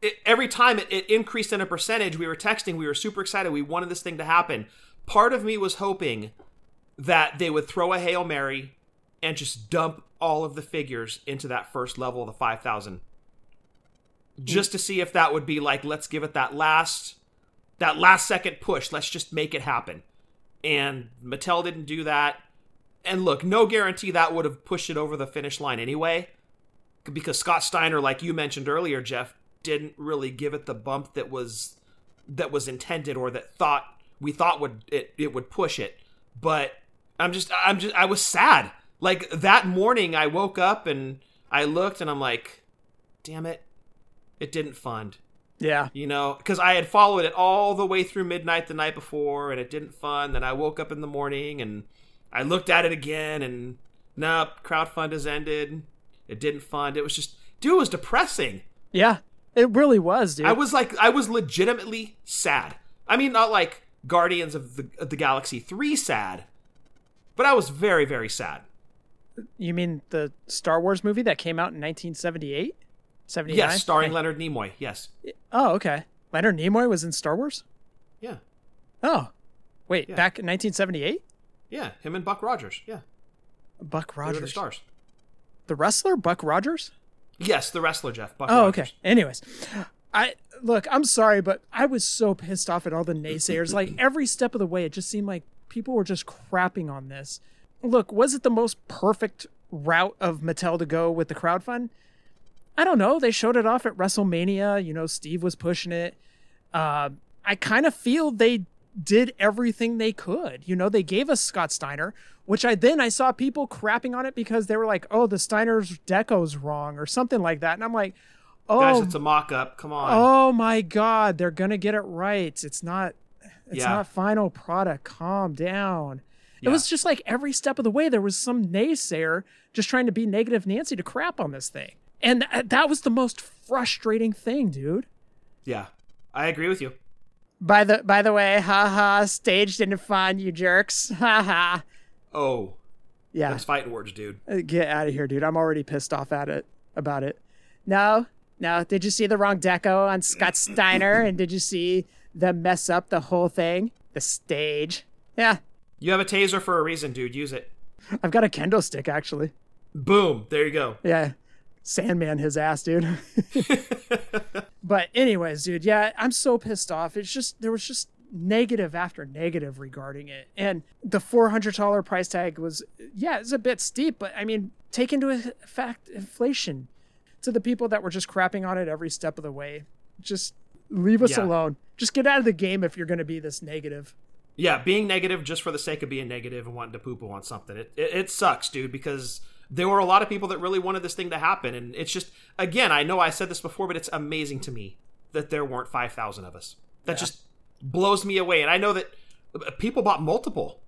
it, every time it, it increased in a percentage, we were texting. We were super excited. We wanted this thing to happen. Part of me was hoping that they would throw a hail mary and just dump all of the figures into that first level of the five thousand, just to see if that would be like, let's give it that last, that last second push. Let's just make it happen. And Mattel didn't do that and look, no guarantee that would have pushed it over the finish line anyway, because Scott Steiner, like you mentioned earlier, Jeff, didn't really give it the bump that was that was intended or that thought we thought would it, it would push it. But I'm just I'm just I was sad. Like that morning, I woke up and I looked and I'm like, damn it, it didn't fund. Yeah. You know, because I had followed it all the way through midnight the night before and it didn't fund. Then I woke up in the morning and I looked at it again and nope, crowdfund has ended. It didn't fund. It was just, dude, it was depressing. Yeah. It really was, dude. I was like, I was legitimately sad. I mean, not like Guardians of the, of the Galaxy 3 sad, but I was very, very sad. You mean the Star Wars movie that came out in 1978? 79? Yes, starring Leonard Nimoy. Yes. Oh, okay. Leonard Nimoy was in Star Wars? Yeah. Oh. Wait, Yeah. back in 1978? Yeah. Him and Buck Rogers. Yeah. Buck They Rogers. the stars. The wrestler Buck Rogers? Yes, the wrestler, Jeff. Buck Oh, Rogers. okay. Anyways, I look, I'm sorry, but I was so pissed off at all the naysayers. like every step of the way, it just seemed like people were just crapping on this. Look, was it the most perfect route of Mattel to go with the crowdfund? I don't know. They showed it off at WrestleMania. You know, Steve was pushing it. Uh, I kind of feel they did everything they could. You know, they gave us Scott Steiner, which I then I saw people crapping on it because they were like, "Oh, the Steiner's deco's wrong" or something like that, and I'm like, "Oh, Guys, it's a mock up. Come on. oh my God, they're gonna get it right. It's not, it's Yeah. not final product. Calm down." It was just like every step of the way there was some naysayer just trying to be negative Nancy to crap on this thing, and th- that was the most frustrating thing, dude. Yeah. I agree with you. By the by the way, haha, stage didn't find you jerks. Haha. Oh, Yeah. those fighting words, dude. Uh, Get out of here, dude. I'm already pissed off at it about it. No, No, did you see the wrong deco on Scott Steiner? and did you see them mess up the whole thing? The stage. Yeah, You have a taser for a reason, dude. Use it. I've got a kendo stick actually. Boom. There you go. Yeah. Sandman his ass, dude. but anyways, dude, yeah, I'm so pissed off. It's just there was just negative after negative regarding it. And the $400 price tag was yeah, it's a bit steep, but I mean, take into effect inflation to the people that were just crapping on it every step of the way. Just leave us Yeah. alone. Just get out of the game if you're going to be this negative. Yeah, being negative just for the sake of being negative and wanting to poo poo on something. It, it, it sucks, dude, because there were a lot of people that really wanted this thing to happen. And it's just, again, I know I said this before, but it's amazing to me that there weren't 5,000 of us. That just blows me away. And I know that uh, people bought multiple,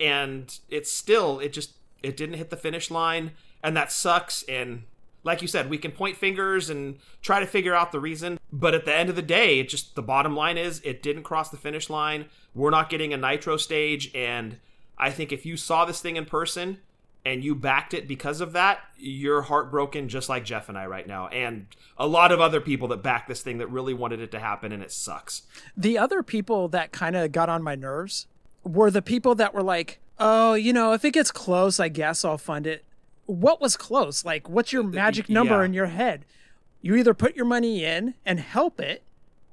and it's still, it just, it didn't hit the finish line. And that sucks. And like you said, we can point fingers and try to figure out the reason. But at the end of the day, it just the bottom line is it didn't cross the finish line. We're not getting a nitro stage. And I think if you saw this thing in person and you backed it because of that, you're heartbroken just like Jeff and I right now. And a lot of other people that backed this thing that really wanted it to happen and it sucks. The other people that kind of got on my nerves were the people that were like, oh, you know, if it gets close, I guess I'll fund it. What was close? Like, what's your magic number yeah. in your head? You either put your money in and help it,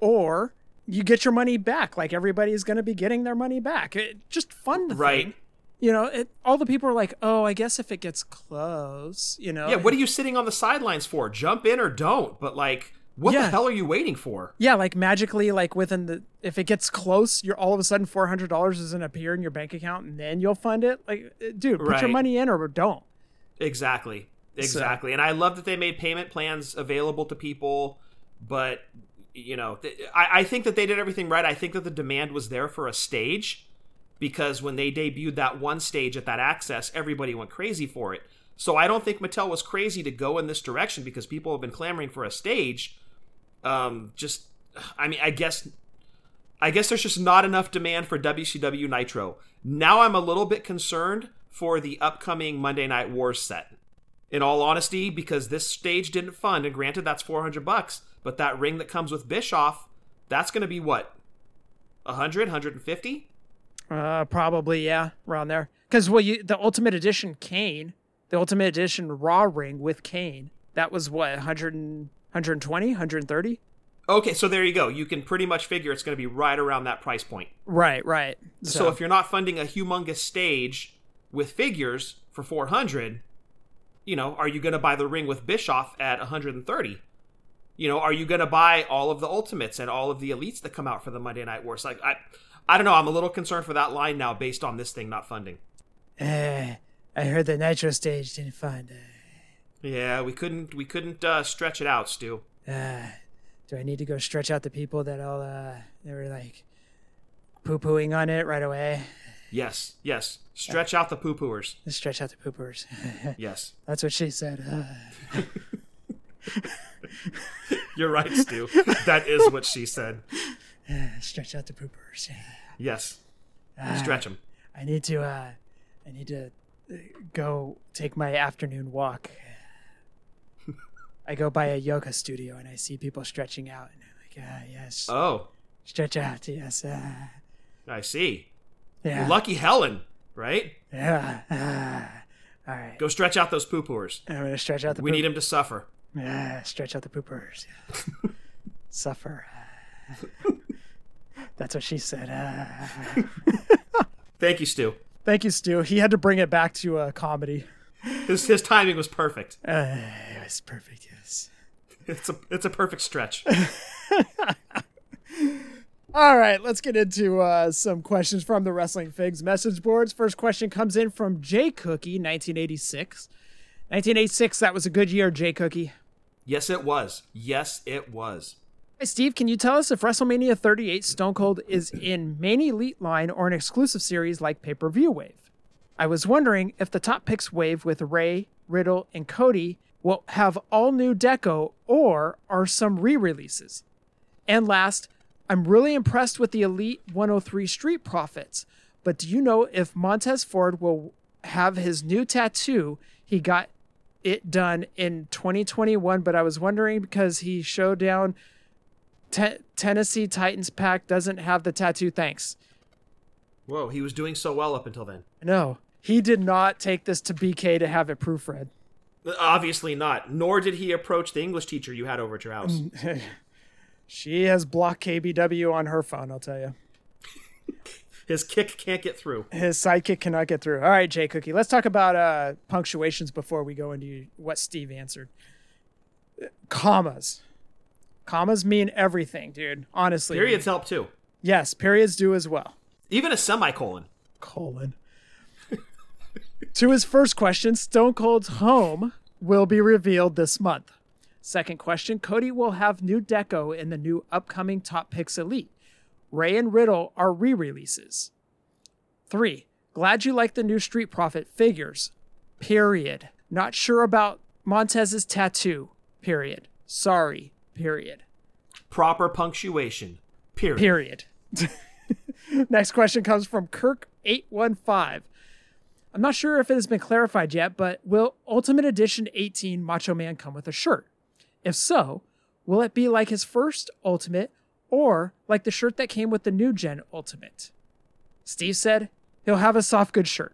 or you get your money back. Like, everybody's going to be getting their money back. It, just fund the Right. thing. You know, it, all the people are like, oh, I guess if it gets close, you know. Yeah, what are you sitting on the sidelines for? Jump in or don't. But like, what Yeah. the hell are you waiting for? Yeah, like magically, like within the if it gets close, you're all of a sudden four hundred dollars gonna appear in your bank account, and then you'll fund it. Like, uh, dude, put your money in or don't. Exactly. Exactly. And I love that they made payment plans available to people, but you know, th- I, I think that they did everything right. I think that the demand was there for a stage because when they debuted that one stage at that Axxess, everybody went crazy for it. So I don't think Mattel was crazy to go in this direction because people have been clamoring for a stage. Um, just, I mean, I guess, I guess there's just not enough demand for WCW Nitro. Now I'm a little bit concerned for the upcoming Monday Night Wars set. In all honesty, because this stage didn't fund, and granted that's 400 bucks, but that ring that comes with Bischoff, that's going to be what? 100, 150? Uh, probably yeah, around there. Because well, you the Ultimate Edition Kane, the Ultimate Edition Raw ring with Kane, that was what 100 and, 120, 130. Okay, so there you go. You can pretty much figure it's going to be right around that price point. Right, right. So, if you're not funding a humongous stage with figures for 400, you know, are you going to buy the ring with Bischoff at 130? You know, are you going to buy all of the ultimates and all of the elites that come out for the Monday Night Wars? Like, I, I don't know. I'm a little concerned for that line now, based on this thing not funding. Uh, I heard the Nitro stage didn't fund. Yeah, we couldn't, we couldn't uh, stretch it out, Stu. Uh, do I need to go stretch out the people that all uh they were like poo pooing on it right away? Yes, yes. Stretch out the poo pooers. Stretch out the poopers. Yes, That's what she said. You're right, Stu. that is what she said. stretch out the poopers. Yes, stretch them. I need to uh I need to uh, go take my afternoon walk. I go by a yoga studio and I see people stretching out and I'm like, ah, yes, Oh, stretch out, yes, uh, I see. yeah, Lucky Helen, right? yeah. ah. all right, Go stretch out those poo pooers. I'm gonna stretch out the. We poop- need him to suffer. Yeah, stretch out the poopers. Suffer. That's what she said. Ah. Thank you, Stu. Thank you, Stu. He had to bring it back to uh, comedy. His his timing was perfect. Uh, it was perfect. Yes. It's a it's a perfect stretch. All right, let's get into uh, some questions from the Wrestling Figs message boards. First question comes in from J Cookie, 1986. 1986, that was a good year, J Cookie. Yes, it was. Yes, it was. Steve, can you tell us if WrestleMania 38 Stone Cold is in main elite line or an exclusive series like pay per view wave? I was wondering if the top picks wave with Rey, Riddle, and Cody will have all new deco or are some re releases. And last, I'm really impressed with the Elite 103 Street Profits, but do you know if Montez Ford will have his new tattoo he got it done in 2021, but I was wondering because he showed down Te- Tennessee Titans pack doesn't have the tattoo. Thanks. Whoa, he was doing so well up until then. No, he did not take this to BK to have it proofread. Obviously not. Nor did he approach the English teacher you had over at your house. She has blocked KBW on her phone, I'll tell you. His kick can't get through. His sidekick cannot get through. All right, Jay Cookie, let's talk about uh, punctuations before we go into what Steve answered. Commas. Commas mean everything, dude. Honestly. Periods help too. Yes, periods do as well. Even a semicolon. Colon. to his first question, Stone Cold's home will be revealed this month. Second question, Cody will have new deco in the new upcoming Top Picks Elite. Rey and Riddle are re-releases. Three, glad you like the new Street Profit figures. Period. Not sure about Montez's tattoo. Period. Sorry. Period. Proper punctuation. Period. Period. Next question comes from Kirk815. I'm not sure if it has been clarified yet, but will Ultimate Edition 18 Macho Man come with a shirt? If so, will it be like his first Ultimate or like the shirt that came with the new gen Ultimate? Steve said he'll have a soft good shirt.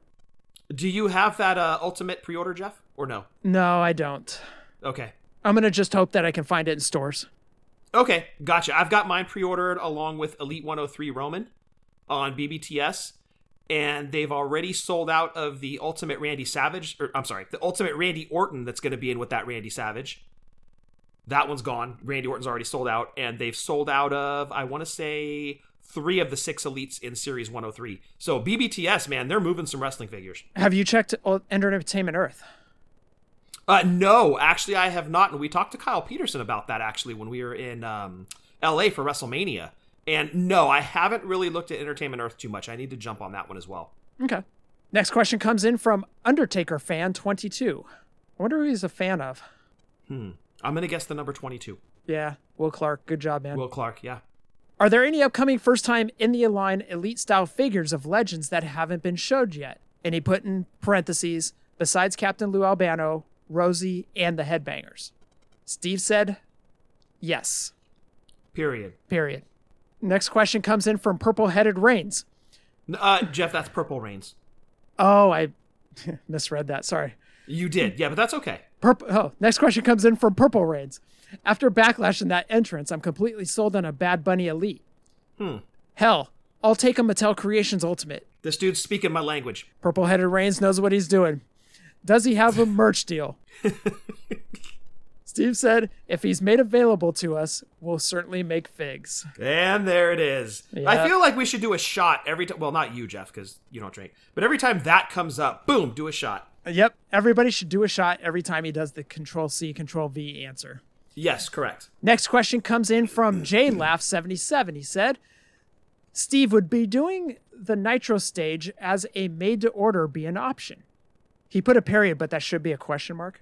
Do you have that uh, ultimate pre-order, Jeff, or no? No, I don't. Okay. I'm going to just hope that I can find it in stores. Okay, gotcha. I've got mine pre-ordered along with Elite 103 Roman on BBTS, and they've already sold out of the Ultimate Randy Savage. Or I'm sorry, the Ultimate Randy Orton that's going to be in with that Randy Savage. That one's gone. Randy Orton's already sold out, and they've sold out of I want to say three of the six elites in Series 103. So BBTS, man, they're moving some wrestling figures. Have you checked Entertainment Earth? Uh, no, actually, I have not. And we talked to Kyle Peterson about that actually when we were in um, LA for WrestleMania. And no, I haven't really looked at Entertainment Earth too much. I need to jump on that one as well. Okay. Next question comes in from Undertaker fan 22. I wonder who he's a fan of. Hmm. I'm gonna guess the number 22. Yeah, Will Clark. Good job, man. Will Clark. Yeah. Are there any upcoming first time in the line elite style figures of legends that haven't been showed yet? And he put in parentheses, besides Captain Lou Albano, Rosie, and the Headbangers. Steve said, yes. Period. Period. Next question comes in from Purple Headed Reigns. N- Uh, Jeff, that's Purple Reigns. Oh, I misread that. Sorry. You did, yeah, but that's okay. Purple. Oh, next question comes in from Purple Reigns. After backlash in that entrance, I'm completely sold on a Bad Bunny Elite. Hmm. Hell, I'll take a Mattel Creations Ultimate. This dude's speaking my language. Purple Headed Reigns knows what he's doing. Does he have a merch deal? Steve said, if he's made available to us, we'll certainly make figs. And there it is. Yeah. I feel like we should do a shot every time. Well, not you, Jeff, because you don't drink. But every time that comes up, boom, do a shot. Yep, everybody should do a shot every time he does the Control C, Control V answer. Yes, correct. Next question comes in from J Laugh 77. He said, Steve would be doing the Nitro stage as a made to order be an option. He put a period, but that should be a question mark.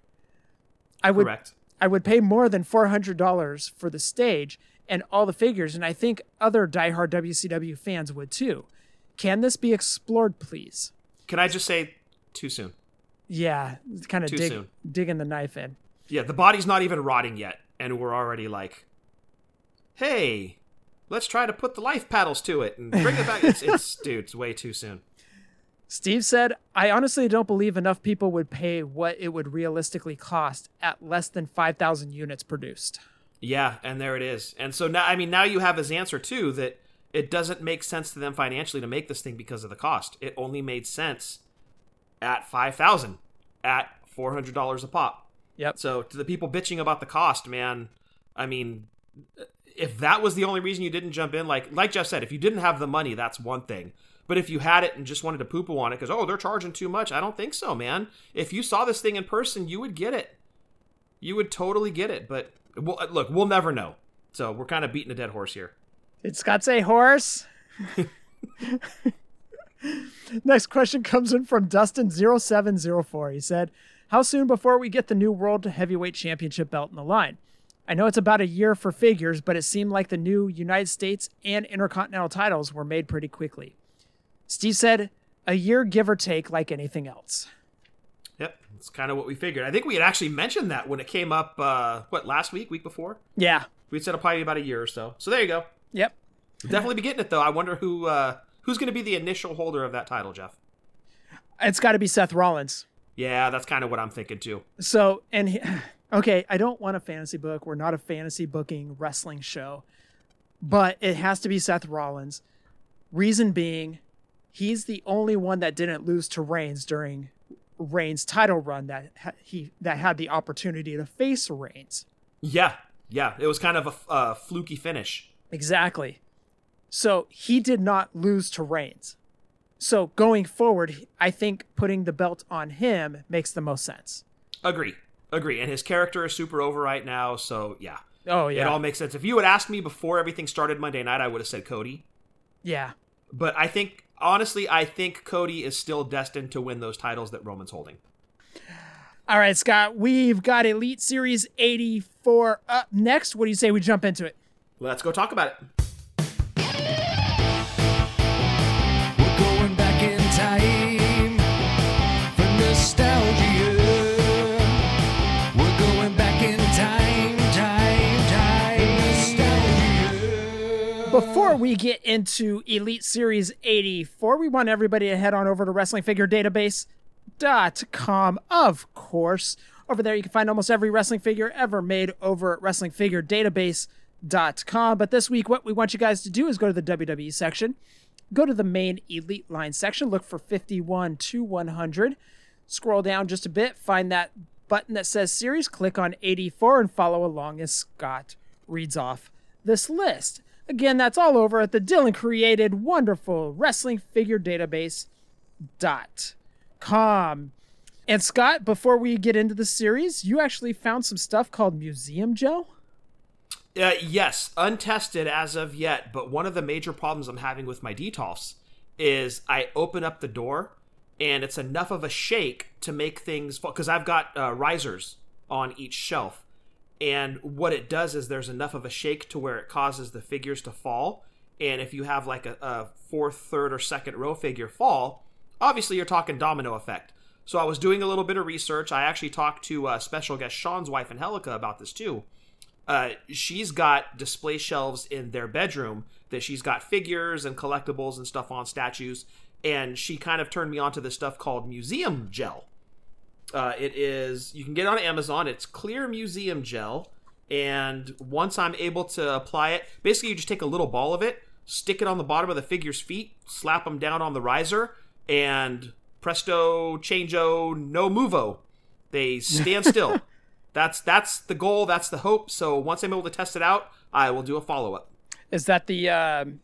I would Correct. I would pay more than $400 for the stage and all the figures, and I think other diehard WCW fans would too. Can this be explored, please? Can I just say, too soon? Yeah, kind of dig, soon. digging the knife in. Yeah, the body's not even rotting yet, and we're already like, hey, let's try to put the life paddles to it and bring it back. it's, it's dude, it's way too soon. Steve said, I honestly don't believe enough people would pay what it would realistically cost at less than 5,000 units produced. Yeah, and there it is. And so now, I mean, now you have his answer too that it doesn't make sense to them financially to make this thing because of the cost. It only made sense at five thousand, at four hundred dollars a pop. Yep. So to the people bitching about the cost, man, I mean, if that was the only reason you didn't jump in, like like Jeff said, if you didn't have the money, that's one thing. But if you had it and just wanted to poo poo on it because oh they're charging too much, I don't think so, man. If you saw this thing in person, you would get it. You would totally get it. But we'll, uh, look, we'll never know. So we're kind of beating a dead horse here. Did Scott say horse? Next question comes in from Dustin0704. He said, How soon before we get the new World Heavyweight Championship belt in the line? I know it's about a year for figures, but it seemed like the new United States and Intercontinental titles were made pretty quickly. Steve said, A year, give or take, like anything else. Yep, it's kind of what we figured. I think we had actually mentioned that when it came up. Uh, what last week, week before? Yeah. We said it'll probably be about a year or so. So there you go. Yep. Definitely be getting it though. I wonder who uh, who's going to be the initial holder of that title, Jeff. It's got to be Seth Rollins. Yeah, that's kind of what I'm thinking too. So, and he, okay, I don't want a fantasy book. We're not a fantasy booking wrestling show, but it has to be Seth Rollins. Reason being, he's the only one that didn't lose to Reigns during Reigns' title run that ha- he that had the opportunity to face Reigns. Yeah, yeah, it was kind of a uh, fluky finish. Exactly. So he did not lose to Reigns. So going forward, I think putting the belt on him makes the most sense. Agree, agree. And his character is super over right now, so yeah, Oh yeah, it all makes sense. If you had asked me before everything started Monday night, I would have said Cody. yeah. But I think honestly, I think Cody is still destined to win those titles that Roman's holding. All right, Scott, we've got Elite Series 84 up next. What do you say we jump into it? Let's go talk about it. Before we get into Elite Series 84, we want everybody to head on over to WrestlingFigureDatabase.com, of course. Over there, you can find almost every wrestling figure ever made over at WrestlingFigureDatabase.com. But this week, what we want you guys to do is go to the WWE section, go to the main Elite line section, look for 51 to 100, scroll down just a bit, find that button that says Series, click on 84, and follow along as Scott reads off this list. Again, that's all over at the Dylan created wonderful wrestling figure database dot com. And Scott, before we get into the series, you actually found some stuff called museum gel. Uh, yes, untested as of yet, but one of the major problems I'm having with my Detolfs is I open up the door and it's enough of a shake to make things fall because I've got uh, risers on each shelf. And what it does is there's enough of a shake to where it causes the figures to fall. And if you have like a, a fourth, third, or second row figure fall, obviously you're talking domino effect. So I was doing a little bit of research. I actually talked to uh, special guest Sean's wife, Angelica, about this too uh, she's got display shelves in their bedroom that she's got figures and collectibles and stuff on statues and she kind of turned me on to this stuff called museum gel uh, it is you can get it on amazon it's clear museum gel and once i'm able to apply it basically you just take a little ball of it stick it on the bottom of the figure's feet slap them down on the riser and presto changeo no movo they stand still that's that's the goal. That's the hope. So once I'm able to test it out, I will do a follow up. Is that the um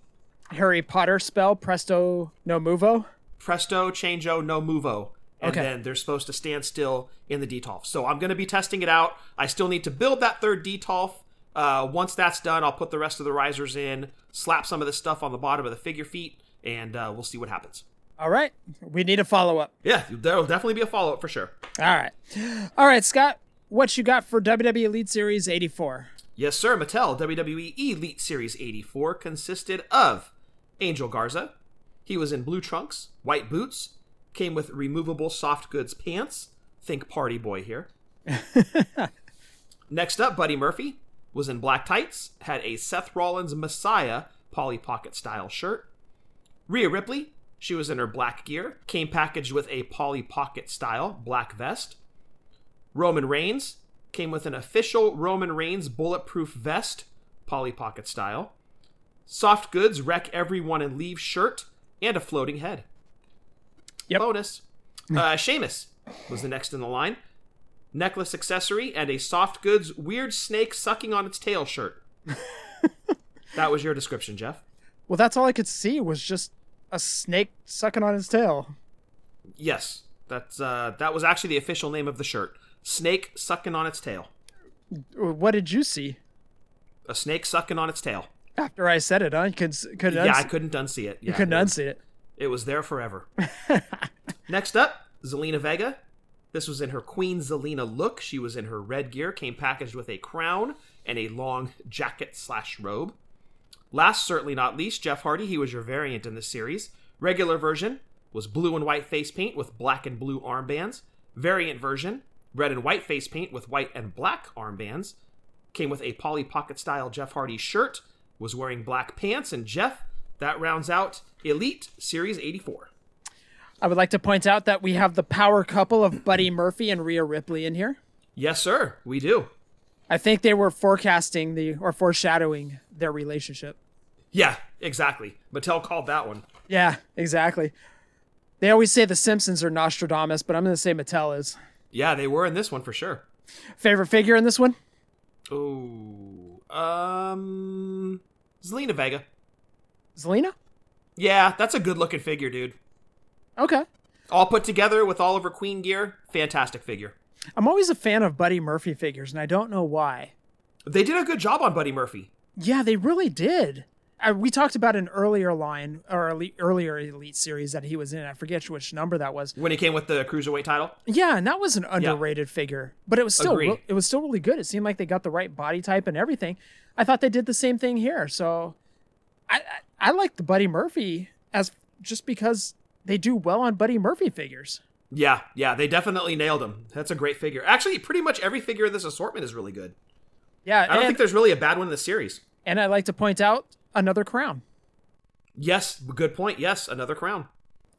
Harry Potter spell, Presto no Movo? Presto, changeo, no movo, and Okay. then they're supposed to stand still in the detolf. So I'm going to be testing it out. I still need to build that third detolf. Uh, once that's done, I'll put the rest of the risers in, slap some of this stuff on the bottom of the figure feet, and uh, we'll see what happens. All right. We need a follow up. Yeah, there'll definitely be a follow up for sure. All right. All right, Scott. What you got for WWE Elite Series 84? Yes, sir. Mattel WWE Elite Series 84 consisted of Angel Garza. He was in blue trunks, white boots, came with removable soft goods pants. Think party boy here. Next up, Buddy Murphy was in black tights, had a Seth Rollins Messiah Polly Pocket style shirt. Rhea Ripley, she was in her black gear, came packaged with a Polly Pocket style black vest. Roman Reigns came with an official Roman Reigns bulletproof vest, Polly Pocket style. Soft goods wreck everyone and leave shirt, and a floating head. Yep. Bonus. Uh, Sheamus was the next in the line. Necklace accessory and a soft goods weird snake sucking on its tail shirt. that was your description, Jeff. Well, that's all I could see was just a snake sucking on its tail. Yes, that's uh, that was actually the official name of the shirt. Snake sucking on its tail. What did you see A snake sucking on its tail. after I said it? Huh? You could, couldn't Yeah, I couldn't unsee it. you couldn't unsee it. It was there forever. Next up, Zelina Vega. This was in her Queen Zelina look. She was in her red gear, came packaged with a crown and a long jacket slash robe. Last, certainly not least, Jeff Hardy. He was your variant in this series. Regular version was blue and white face paint with black and blue armbands. Variant version, red and white face paint with white and black armbands. Came with a Polly Pocket style Jeff Hardy shirt. Was wearing black pants. And Jeff, that rounds out Elite Series 84. I would like to point out that we have the power couple of Buddy Murphy and Rhea Ripley in here. Yes, sir. We do. I think they were forecasting the or foreshadowing their relationship. Yeah, exactly. Mattel called that one. Yeah, exactly. They always say the Simpsons are Nostradamus, but I'm going to say Mattel is. Yeah, they were in this one for sure. Favorite figure in this one? Ooh. Um. Zelina Vega. Zelina? Yeah, that's a good looking figure, dude. Okay. All put together with all of her Queen gear. Fantastic figure. I'm always a fan of Buddy Murphy figures, and I don't know why. They did a good job on Buddy Murphy. Yeah, they really did. Uh, we talked about an earlier line or elite, earlier Elite series that he was in. I forget which number that was. When he came with the cruiserweight title. Yeah, and that was an underrated figure, but it was still re- it was still really good. It seemed like they got the right body type and everything. I thought they did the same thing here. So I I, I like the Buddy Murphy as just because they do well on Buddy Murphy figures. Yeah, yeah, they definitely nailed him. That's a great figure. Actually, pretty much every figure in this assortment is really good. Yeah, I don't think there's really a bad one in the series. and I'd like to point out another crown. Yes, good point. Yes, another crown.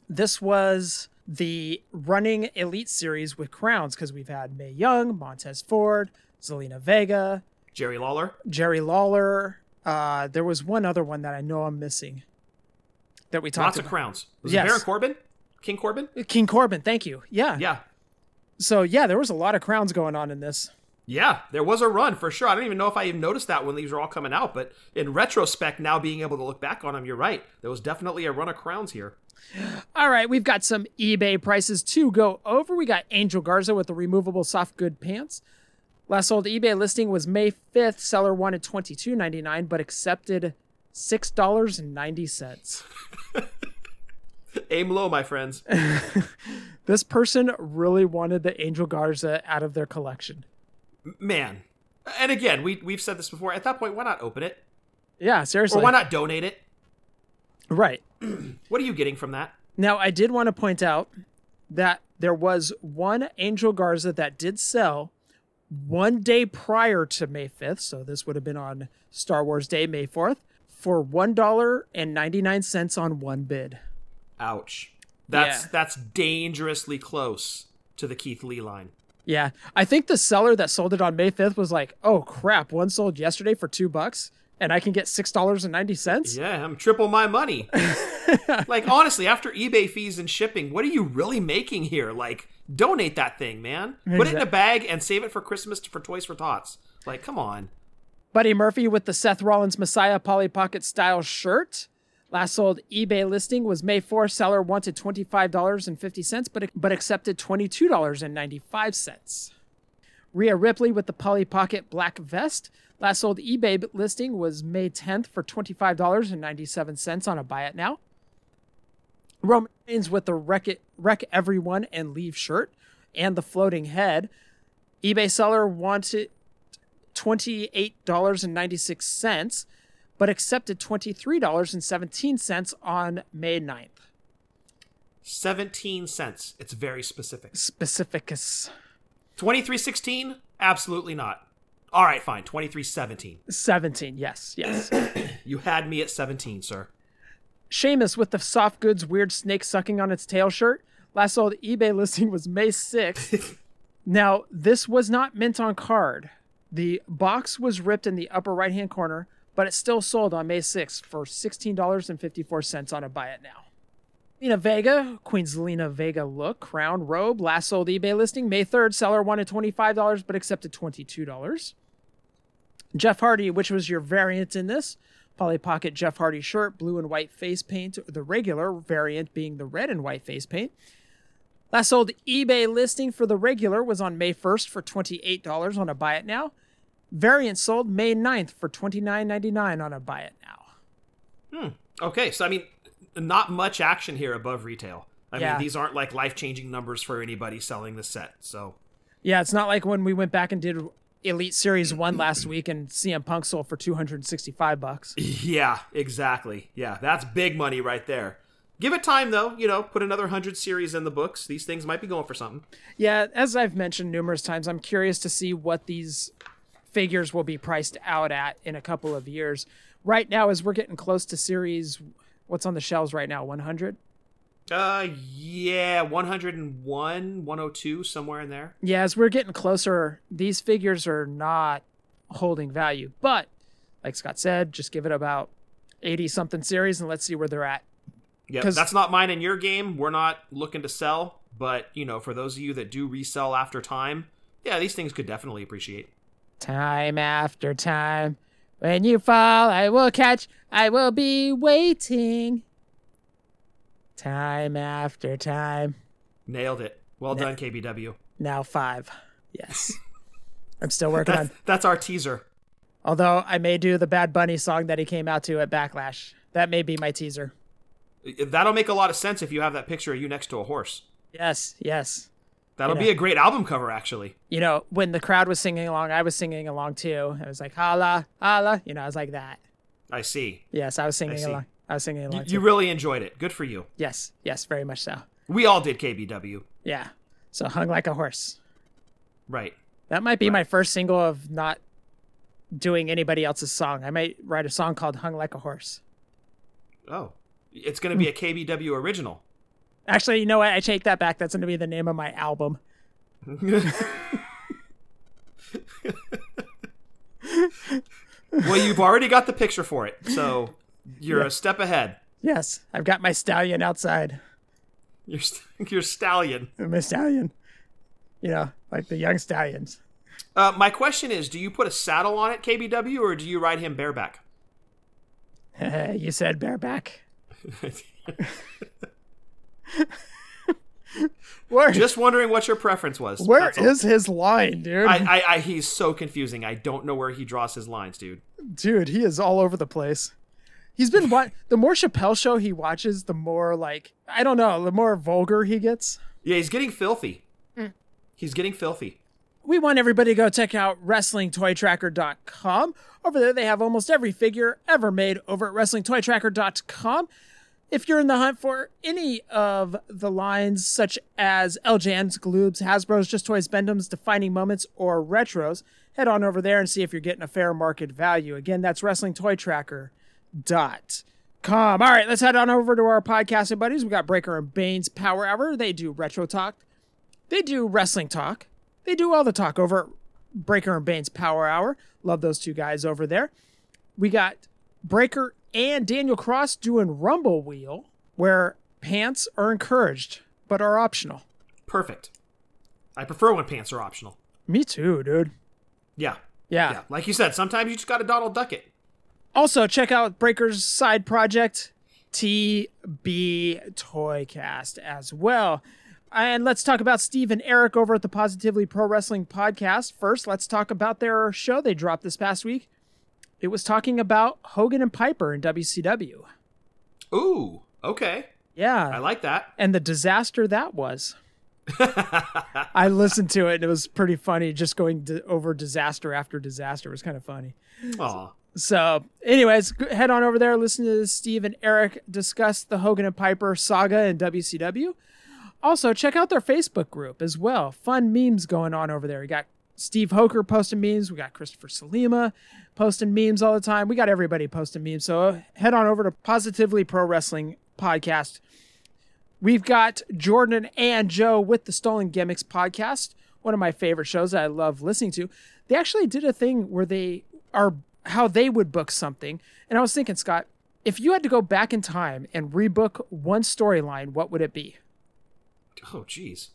This was the running Elite series with crowns because we've had Mae Young, Montez Ford, Zelina Vega, Jerry Lawler. Jerry Lawler. Uh, there was one other one that I know I'm missing that we talked Lots of crowns. Was Yes. it Baron Corbin? King Corbin? King Corbin, thank you. Yeah. Yeah. So yeah, there was a lot of crowns going on in this. Yeah, there was a run for sure. I don't even know if I even noticed that when these were all coming out, but in retrospect, now being able to look back on them, you're right. There was definitely a run of crowns here. All right, we've got some eBay prices to go over. We got Angel Garza with the removable soft good pants. Last sold eBay listing was May 5th. Seller wanted $22.99 but accepted $6.90. Aim low, my friends. This person really wanted the Angel Garza out of their collection. Man. And again, we, we've said this before. At that point, why not open it? Yeah, seriously. Or why not donate it? Right. What are you getting from that? Now, I did want to point out that there was one Angel Garza that did sell one day prior to May 5th. So this would have been on Star Wars Day, May 4th, for $1.99 on one bid. Ouch. That's Yeah. that's dangerously close to the Keith Lee line. Yeah. I think the seller that sold it on May 5th was like, oh crap, one sold yesterday for two bucks and I can get $6.90. Yeah, I'm triple my money. like honestly, after eBay fees and shipping, what are you really making here? Like donate that thing, man. Put it in a bag and save it for Christmas for Toys for Tots. Like, come on. Buddy Murphy with the Seth Rollins Messiah Polly Pocket style shirt. Last sold eBay listing was May 4th. Seller wanted $25.50, but, but accepted $22.95. Rhea Ripley with the Polly Pocket black vest. Last sold eBay listing was May 10th for $25.97 on a buy it now. Roman Reigns with the Wreck, it, Wreck Everyone and Leave shirt and the floating head. eBay seller wanted $28.96, but accepted $23.17 on May 9th. 17 cents. It's very specific. Specificus 2316? Absolutely not. All right, fine. 2317. 17, yes, yes. You had me at 17, sir. Sheamus with the soft goods weird snake sucking on its tail shirt. Last sold eBay listing was May 6th. now, this was not mint on card. The box was ripped in the upper right hand corner, but it still sold on May 6th for $16.54 on a buy it now. Lena Vega, Queen Zelina Vega look, crown robe, last sold eBay listing May 3rd. Seller wanted $25 but accepted $22. Jeff Hardy, which was your variant in this, Polly Pocket Jeff Hardy shirt, blue and white face paint, the regular variant being the red and white face paint. Last sold eBay listing for the regular was on May 1st for $28 on a buy it now. Variant sold May 9th for $29.99 on a buy it now. Hmm. Okay, so I mean, not much action here above retail. I Yeah. mean, these aren't like life changing numbers for anybody selling the set. So, Yeah, it's not like when we went back and did Elite Series 1 last week and CM Punk sold for 265 bucks. yeah, exactly. Yeah, that's big money right there. Give it time though. You know, put another hundred series in the books. These things might be going for something. Yeah, as I've mentioned numerous times, I'm curious to see what these figures will be priced out at in a couple of years. Right now, as we're getting close to series, what's on the shelves right now? 100? Uh, yeah, 101, 102, somewhere in there. Yeah, as we're getting closer, these figures are not holding value. But, like Scott said, just give it about 80 something series and let's see where they're at. Yeah, that's not mine in your game. We're not looking to sell, but you know, for those of you that do resell after time, yeah, these things could definitely appreciate. Time after time. When you fall, I will catch. I will be waiting. Time after time. Nailed it. Well done, KBW. Now five. Yes. I'm still working on. That's, that's our teaser. Although I may do the Bad Bunny song that he came out to at Backlash. That may be my teaser. That'll make a lot of sense if you have that picture of you next to a horse. Yes, yes. That'll You be a great album cover, actually. You know, when the crowd was singing along, I was singing along too. I was like, "Hala, hala," You know, I was like that. I see. Yes, I was singing see. along. I was singing You, along you too. really enjoyed it. Good for you. yes, yes, very much so. We all did KBW. Yeah. So hung like a horse. Right. That might be my first single of not doing anybody else's song. I might write a song called Hung Like a Horse. Oh. It's going to be a KBW original. Actually, you know what? I take that back. That's going to be the name of my album. well, you've already got the picture for it, so you're Yeah. a step ahead. Yes, I've got my stallion outside. You're, st- you're stallion. My stallion. You know, like the young stallions. Uh, my question is do you put a saddle on it, KBW, or do you ride him bareback? you said bareback. Where Just wondering what your preference was. where all. his line, dude? I, I, I, he's so confusing. I don't know where he draws his lines, dude. dude, he is all over the place. He's been wa- the more Chappelle show he watches, the more like I don't know, the more vulgar he gets. Yeah, he's getting filthy. Hmm. He's getting filthy. We want everybody to go check out WrestlingToyTracker.com. Over there, they have almost every figure ever made over at WrestlingToyTracker.com. If you're in the hunt for any of the lines, such as LJN's, Galoobs, Hasbro's, Just Toys, Bend-Ems, Defining Moments, or Retros, head on over there and see if you're getting a fair market value. Again, that's WrestlingToyTracker.com. All right, let's head on over to our podcasting buddies. We got Breaker and Bane's Power Hour. They do retro talk. They do wrestling talk. They do all the talk over at Breaker and Bane's Power Hour. Love those two guys over there. We got Breaker and Daniel Cross doing Rumble Wheel, where pants are encouraged but are optional. Perfect. I prefer when pants are optional. Me too, dude. Yeah. Yeah. Yeah. Like you said, sometimes you just got to Donald Duck it. Also, check out Breaker's side project, TB Toycast, as well. And let's talk about Steve and Eric over at the Positively Pro Wrestling podcast. First, let's talk about their show they dropped this past week. It was talking about Hogan and Piper in WCW. Ooh. Okay. Yeah. I like that. and the disaster that was. I listened to it and it was pretty funny just going over disaster after disaster. It was kind of funny. Aw. So, anyways, head on over there, listen to Steve and Eric discuss the Hogan and Piper saga in WCW. Also, check out their Facebook group as well. Fun memes going on over there. We got Steve Hoker posting memes. We got Christopher Salima posting memes all the time. We got everybody posting memes. So head on over to Positively Pro Wrestling Podcast. We've got Jordan and Joe with the Stolen Gimmicks podcast, one of my favorite shows that I love listening to. They actually did a thing where they are how they would book something. And I was thinking, Scott, if you had to go back in time and rebook one storyline, what would it be? Oh, jeez.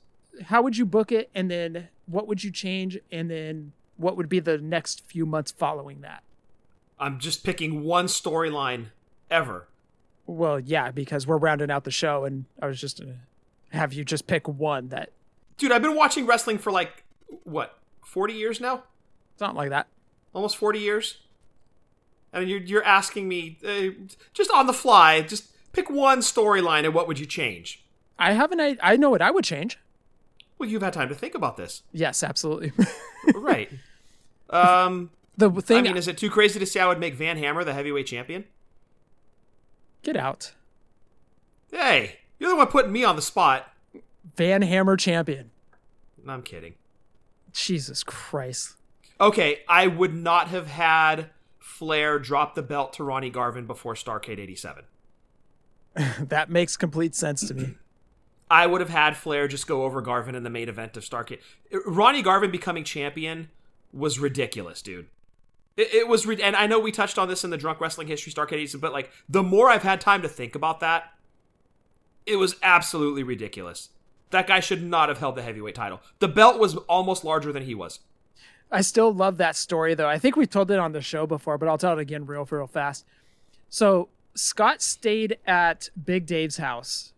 How would you book it? And then what would you change? And then what would be the next few months following that? I'm just picking one storyline ever. Well, yeah, because we're rounding out the show, and I was just gonna have you just pick one that Dude, I've been watching wrestling for like, what, 40 years now? It's not like that. Almost 40 years? And you're, you're asking me, uh, just on the fly, just pick one storyline and what would you change? I haven't. I, I know what I would change. Well, you've had time to think about this. Yes, absolutely. right. Um, the thing. I mean, is it too crazy to say I would make Van Hammer the heavyweight champion? get out. Hey, you're the one putting me on the spot. Van Hammer champion. I'm kidding. Jesus Christ. Okay, I would not have had Flair drop the belt to Ronnie Garvin before Starcade 87. that makes complete sense to me. I would have had Flair just go over Garvin in the main event of Starcade. Ronnie Garvin becoming champion was ridiculous, dude. It, it was, re- and I know we touched on this in the Drunk Wrestling History Starcade 87, but like the more I've had time to think about that, it was absolutely ridiculous. That guy should not have held the heavyweight title. The belt was almost larger than he was. I still love that story though. I think we told it on the show before, but I'll tell it again real, real fast. So Scott stayed at Big Dave's house,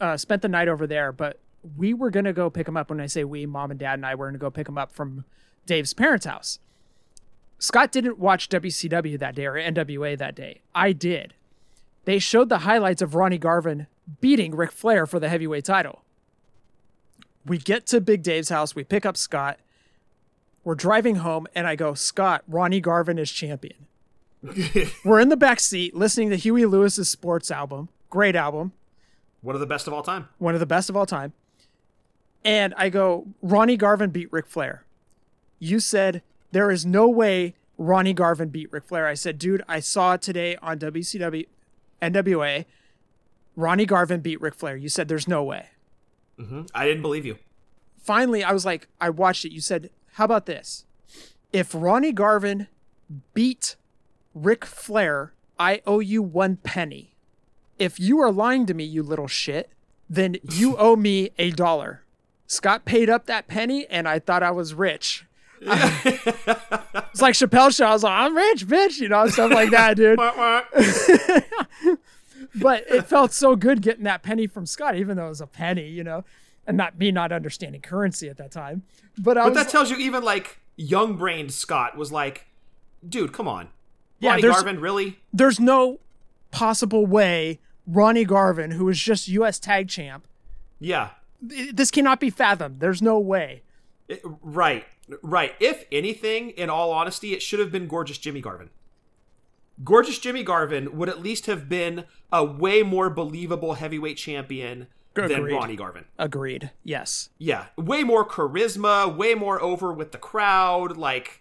uh, spent the night over there, but we were gonna go pick him up. When I say we, mom and dad and I were gonna go pick him up from Dave's parents' house. Scott didn't watch WCW that day or NWA that day. I did. They showed the highlights of Ronnie Garvin beating Ric Flair for the heavyweight title. We get to Big Dave's house, we pick up Scott. We're driving home, and I go, Scott, Ronnie Garvin is champion. We're in the back seat listening to Huey Lewis's sports album. Great album. One of the best of all time. One of the best of all time. And I go, Ronnie Garvin beat Ric Flair. You said, there is no way Ronnie Garvin beat Ric Flair. I said, dude, I saw it today on WCW, NWA. Ronnie Garvin beat Ric Flair. You said, there's no way. Mm-hmm. I didn't believe you. Finally, I was like, I watched it. You said, how about this? If Ronnie Garvin beat Ric Flair, I owe you one penny. If you are lying to me, you little shit, then you owe me a dollar. Scott paid up that penny, and I thought I was rich. it's like Chappelle show. I was like, I'm rich, bitch, you know, stuff like that, dude. but it felt so good getting that penny from Scott, even though it was a penny, you know, and not me not understanding currency at that time. But, I but that tells you even like young brained Scott was like, dude, come on. Yeah, Ronnie there's- Garvin, really? there's no possible way Ronnie Garvin, who is just U.S. Tag Champ, Yeah. this cannot be fathomed. There's no way. It- right. Right. If anything, in all honesty, it should have been Gorgeous Jimmy Garvin. Gorgeous Jimmy Garvin would at least have been a way more believable heavyweight champion than Ronnie Garvin. Agreed. Yes. Yeah, way more charisma, way more over with the crowd. Like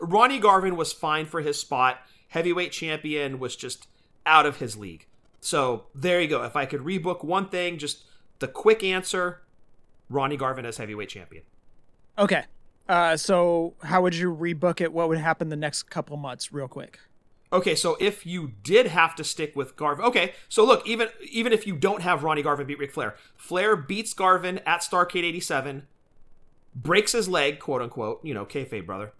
Ronnie Garvin was fine for his spot. Heavyweight champion was just out of his league. So there you go. If I could rebook one thing, just the quick answer: Ronnie Garvin as heavyweight champion. Okay. Uh, so how would you rebook it? What would happen the next couple months, real quick? Okay, so if you did have to stick with Garvin, okay, so look, even even if you don't have Ronnie Garvin beat Ric Flair, Flair beats Garvin at Starcade '87, breaks his leg, quote unquote, you know, kayfabe brother,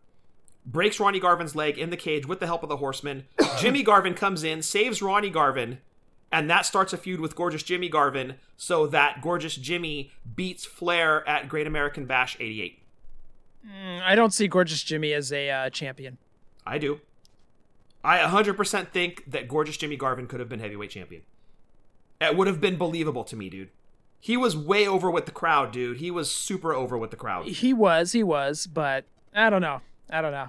breaks Ronnie Garvin's leg in the cage with the help of the Horsemen. Jimmy Garvin comes in, saves Ronnie Garvin, and that starts a feud with Gorgeous Jimmy Garvin, so that Gorgeous Jimmy beats Flair at Great American Bash '88. Mm, I don't see Gorgeous Jimmy as a uh, champion. I do. I 100% think that Gorgeous Jimmy Garvin could have been heavyweight champion. It would have been believable to me, dude. He was way over with the crowd, dude. He was super over with the crowd. He was, he was, but I don't know. I don't know.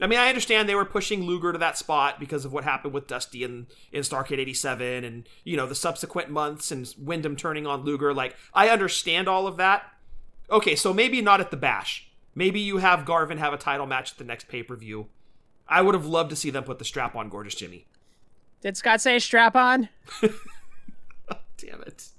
I mean, I understand they were pushing Luger to that spot because of what happened with Dusty in, in Starcade 87 and, you know, the subsequent months and Windham turning on Luger. Like, I understand all of that. Okay, so maybe not at the bash. Maybe you have Garvin have a title match at the next pay per view. I would have loved to see them put the strap on Gorgeous Jimmy. Did Scott say strap on? Damn it.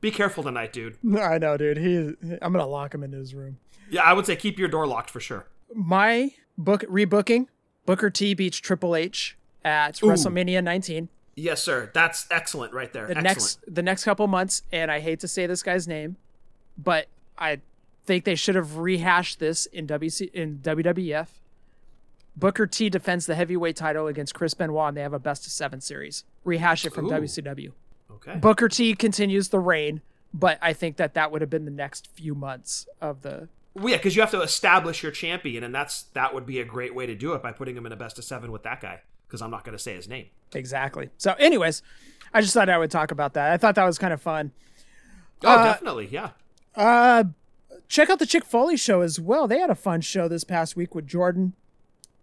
Be careful tonight, dude. I know, dude. He, I'm gonna lock him into his room. Yeah, I would say keep your door locked for sure. My book rebooking. Booker T beats Triple H at Ooh. WrestleMania 19. Yes, sir. That's excellent right there. The excellent. next, the next couple months, and I hate to say this guy's name, but I think they should have rehashed this in WC in WWF. Booker T defends the heavyweight title against Chris Benoit, and they have a best of seven series. Rehash it from Ooh. WCW. Okay. Booker T continues the reign, but I think that that would have been the next few months of the. Well, yeah, because you have to establish your champion, and that's that would be a great way to do it by putting him in a best of seven with that guy. Because I'm not going to say his name. Exactly. So, anyways, I just thought I would talk about that. I thought that was kind of fun. Oh, Uh, definitely, yeah. Uh, check out the Chick Foley show as well. They had a fun show this past week with Jordan,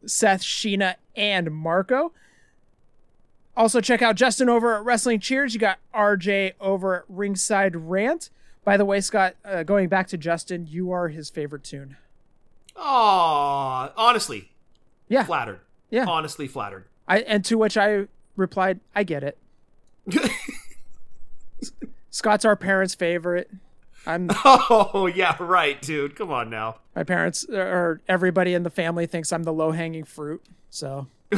Seth, Sheena, and Marco. Also, check out Justin over at Wrestling Cheers. You got RJ over at Ringside Rant. By the way, Scott, uh, going back to Justin, you are his favorite Toon. Aw, honestly, Yeah. flattered. Yeah. Honestly flattered. I and to which I replied, I get it. Scott's our parents' favorite. I'm oh, yeah, right, dude. Come on now. my parents or everybody in the family thinks I'm the low hanging fruit. So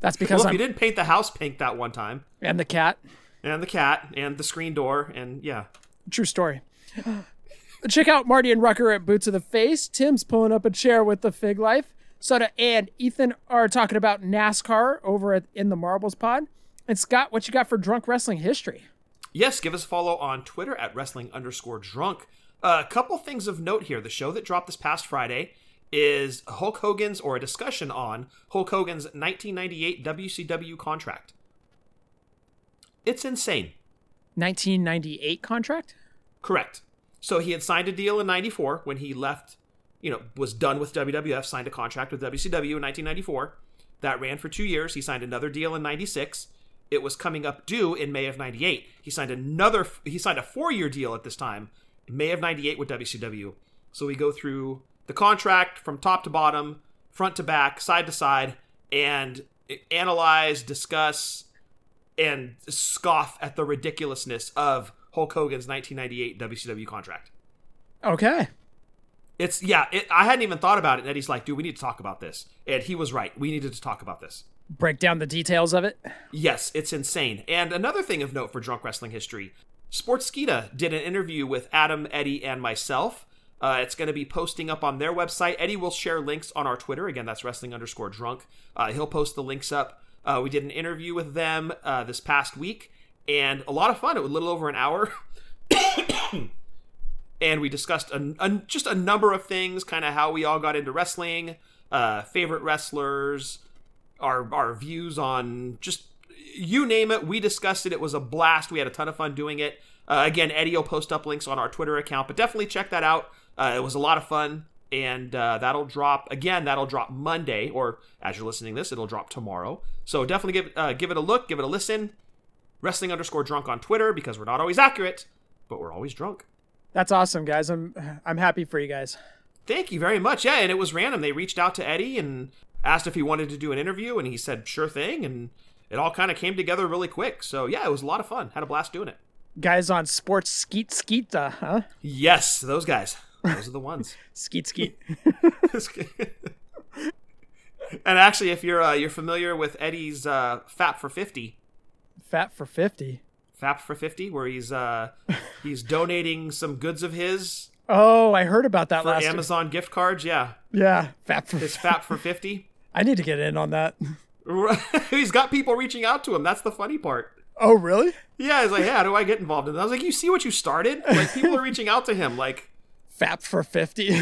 that's because well, you didn't paint the house pink that one time, and the cat. and the cat, and the screen door, and yeah. True story. Check out Marty and Rucker at Boots of the Face. Tim's pulling up a chair with the Fig Life. Soda and Ethan are talking about NASCAR over at in the Marbles Pod. And Scott, what you got for drunk wrestling history? Yes, give us a follow on Twitter at wrestling underscore drunk. A couple things of note here. The show that dropped this past Friday is Hulk Hogan's, or a discussion on Hulk Hogan's 1998 WCW contract. It's insane. 1998 contract? Correct. So he had signed a deal in 94 when he left, you know, was done with WWF, signed a contract with WCW in 1994. That ran for two years. He signed another deal in 96. It was coming up due in May of 98. He signed another, he signed a four year deal at this time, May of 98 with WCW. So we go through the contract from top to bottom, front to back, side to side, and analyze, discuss, and scoff at the ridiculousness of Hulk Hogan's 1998 WCW contract. Okay. It's yeah, it, I hadn't even thought about it. And Eddie's like, dude, we need to talk about this, and he was right. We needed to talk about this. Break down the details of it. Yes, it's insane. And another thing of note for drunk wrestling history, Sportskeeda did an interview with Adam, Eddie, and myself. Uh, it's going to be posting up on their website. Eddie will share links on our Twitter. Again, that's wrestling underscore drunk. Uh, he'll post the links up. Uh, we did an interview with them uh, this past week, and a lot of fun. It was a little over an hour. and we discussed a, a, just a number of things, kind of how we all got into wrestling, uh, favorite wrestlers, our our views on just you name it. We discussed it. It was a blast. We had a ton of fun doing it. Uh, again, Eddie will post up links on our Twitter account, but definitely check that out. Uh, it was a lot of fun, and uh, that'll drop again. That'll drop Monday, or as you're listening to this, it'll drop tomorrow. So definitely give uh, give it a look, give it a listen. Wrestling underscore drunk on Twitter because we're not always accurate, but we're always drunk. That's awesome, guys. I'm I'm happy for you guys. Thank you very much. Yeah, and it was random. They reached out to Eddie and asked if he wanted to do an interview, and he said sure thing, and it all kind of came together really quick. So yeah, it was a lot of fun. Had a blast doing it. Guys on Sports Skeet Skeeta, huh? Yes, those guys. Those are the ones. Skeet Skeet. and actually, if you're uh, you're familiar with Eddie's uh, FAP for fifty, Fat for 50. FAP for fifty, where he's uh, he's donating some goods of his Oh, I heard about that last. for last Amazon gift cards. Yeah, Yeah, fat for his FAP for fifty. I need to get in on that. he's got people reaching out to him. That's the funny part. Oh, really? Yeah, he's like, hey, how do I get involved in this? I was like, you see what you started? Like, people are reaching out to him. Like, Fat for 50.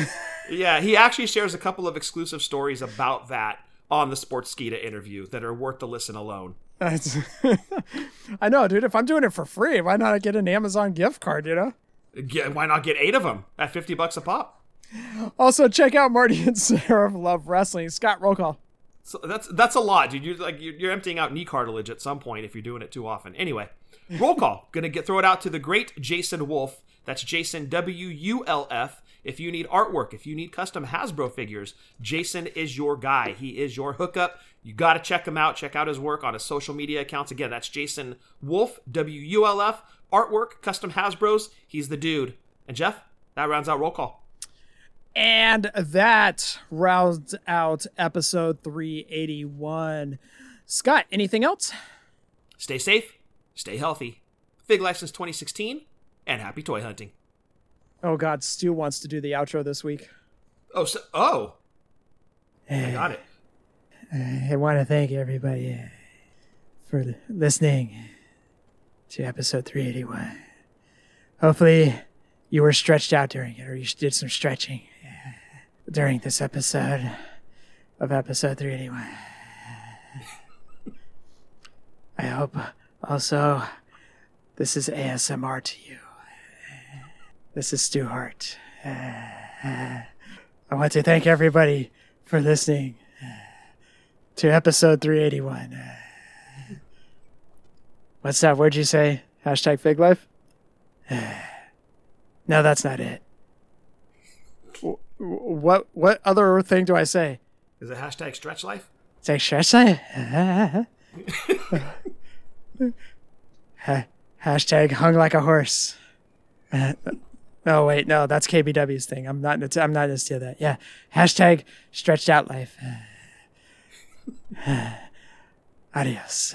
yeah, he actually shares a couple of exclusive stories about that on the Sports Skeeta interview that are worth the listen alone. I know, dude. If I'm doing it for free, why not get an Amazon gift card, you know? Get, why not get eight of them at 50 bucks a pop? Also, check out Marty and Sarah of Love Wrestling. Scott, roll call. So that's that's a lot, dude. You're like you're, you're emptying out knee cartilage at some point if you're doing it too often. Anyway, roll call. Gonna get throw it out to the great Jason Wulf. That's Jason W U L F. If you need artwork, if you need custom Hasbro figures, Jason is your guy. He is your hookup. You got to check him out. Check out his work on his social media accounts. Again, that's Jason Wulf, W U L F. Artwork, custom Hasbros. He's the dude. And Jef, that rounds out roll call. And that rounds out episode 381. Scott, anything else? Stay safe, stay healthy. Fig Life since 2016, and happy toy hunting. Oh, God. Stu wants to do the outro this week. Oh, so, oh, I got it. I want to thank everybody uh, for listening to episode 381. Hopefully, you were stretched out during it, or you did some stretching during this episode of episode 381. I hope also this is ASMR to you. This is Stu Hart. I want to thank everybody for listening to episode 381. Uh, What's that Where'd you say? Hashtag fig life? no, that's not it. Wh- What what other thing do I say? Is it hashtag stretch life? Say stretch life? Hashtag hung like a horse. Oh wait, no, that's KBW's thing. I'm not. I'm not into that. Yeah. Hashtag stretched out life. Adios.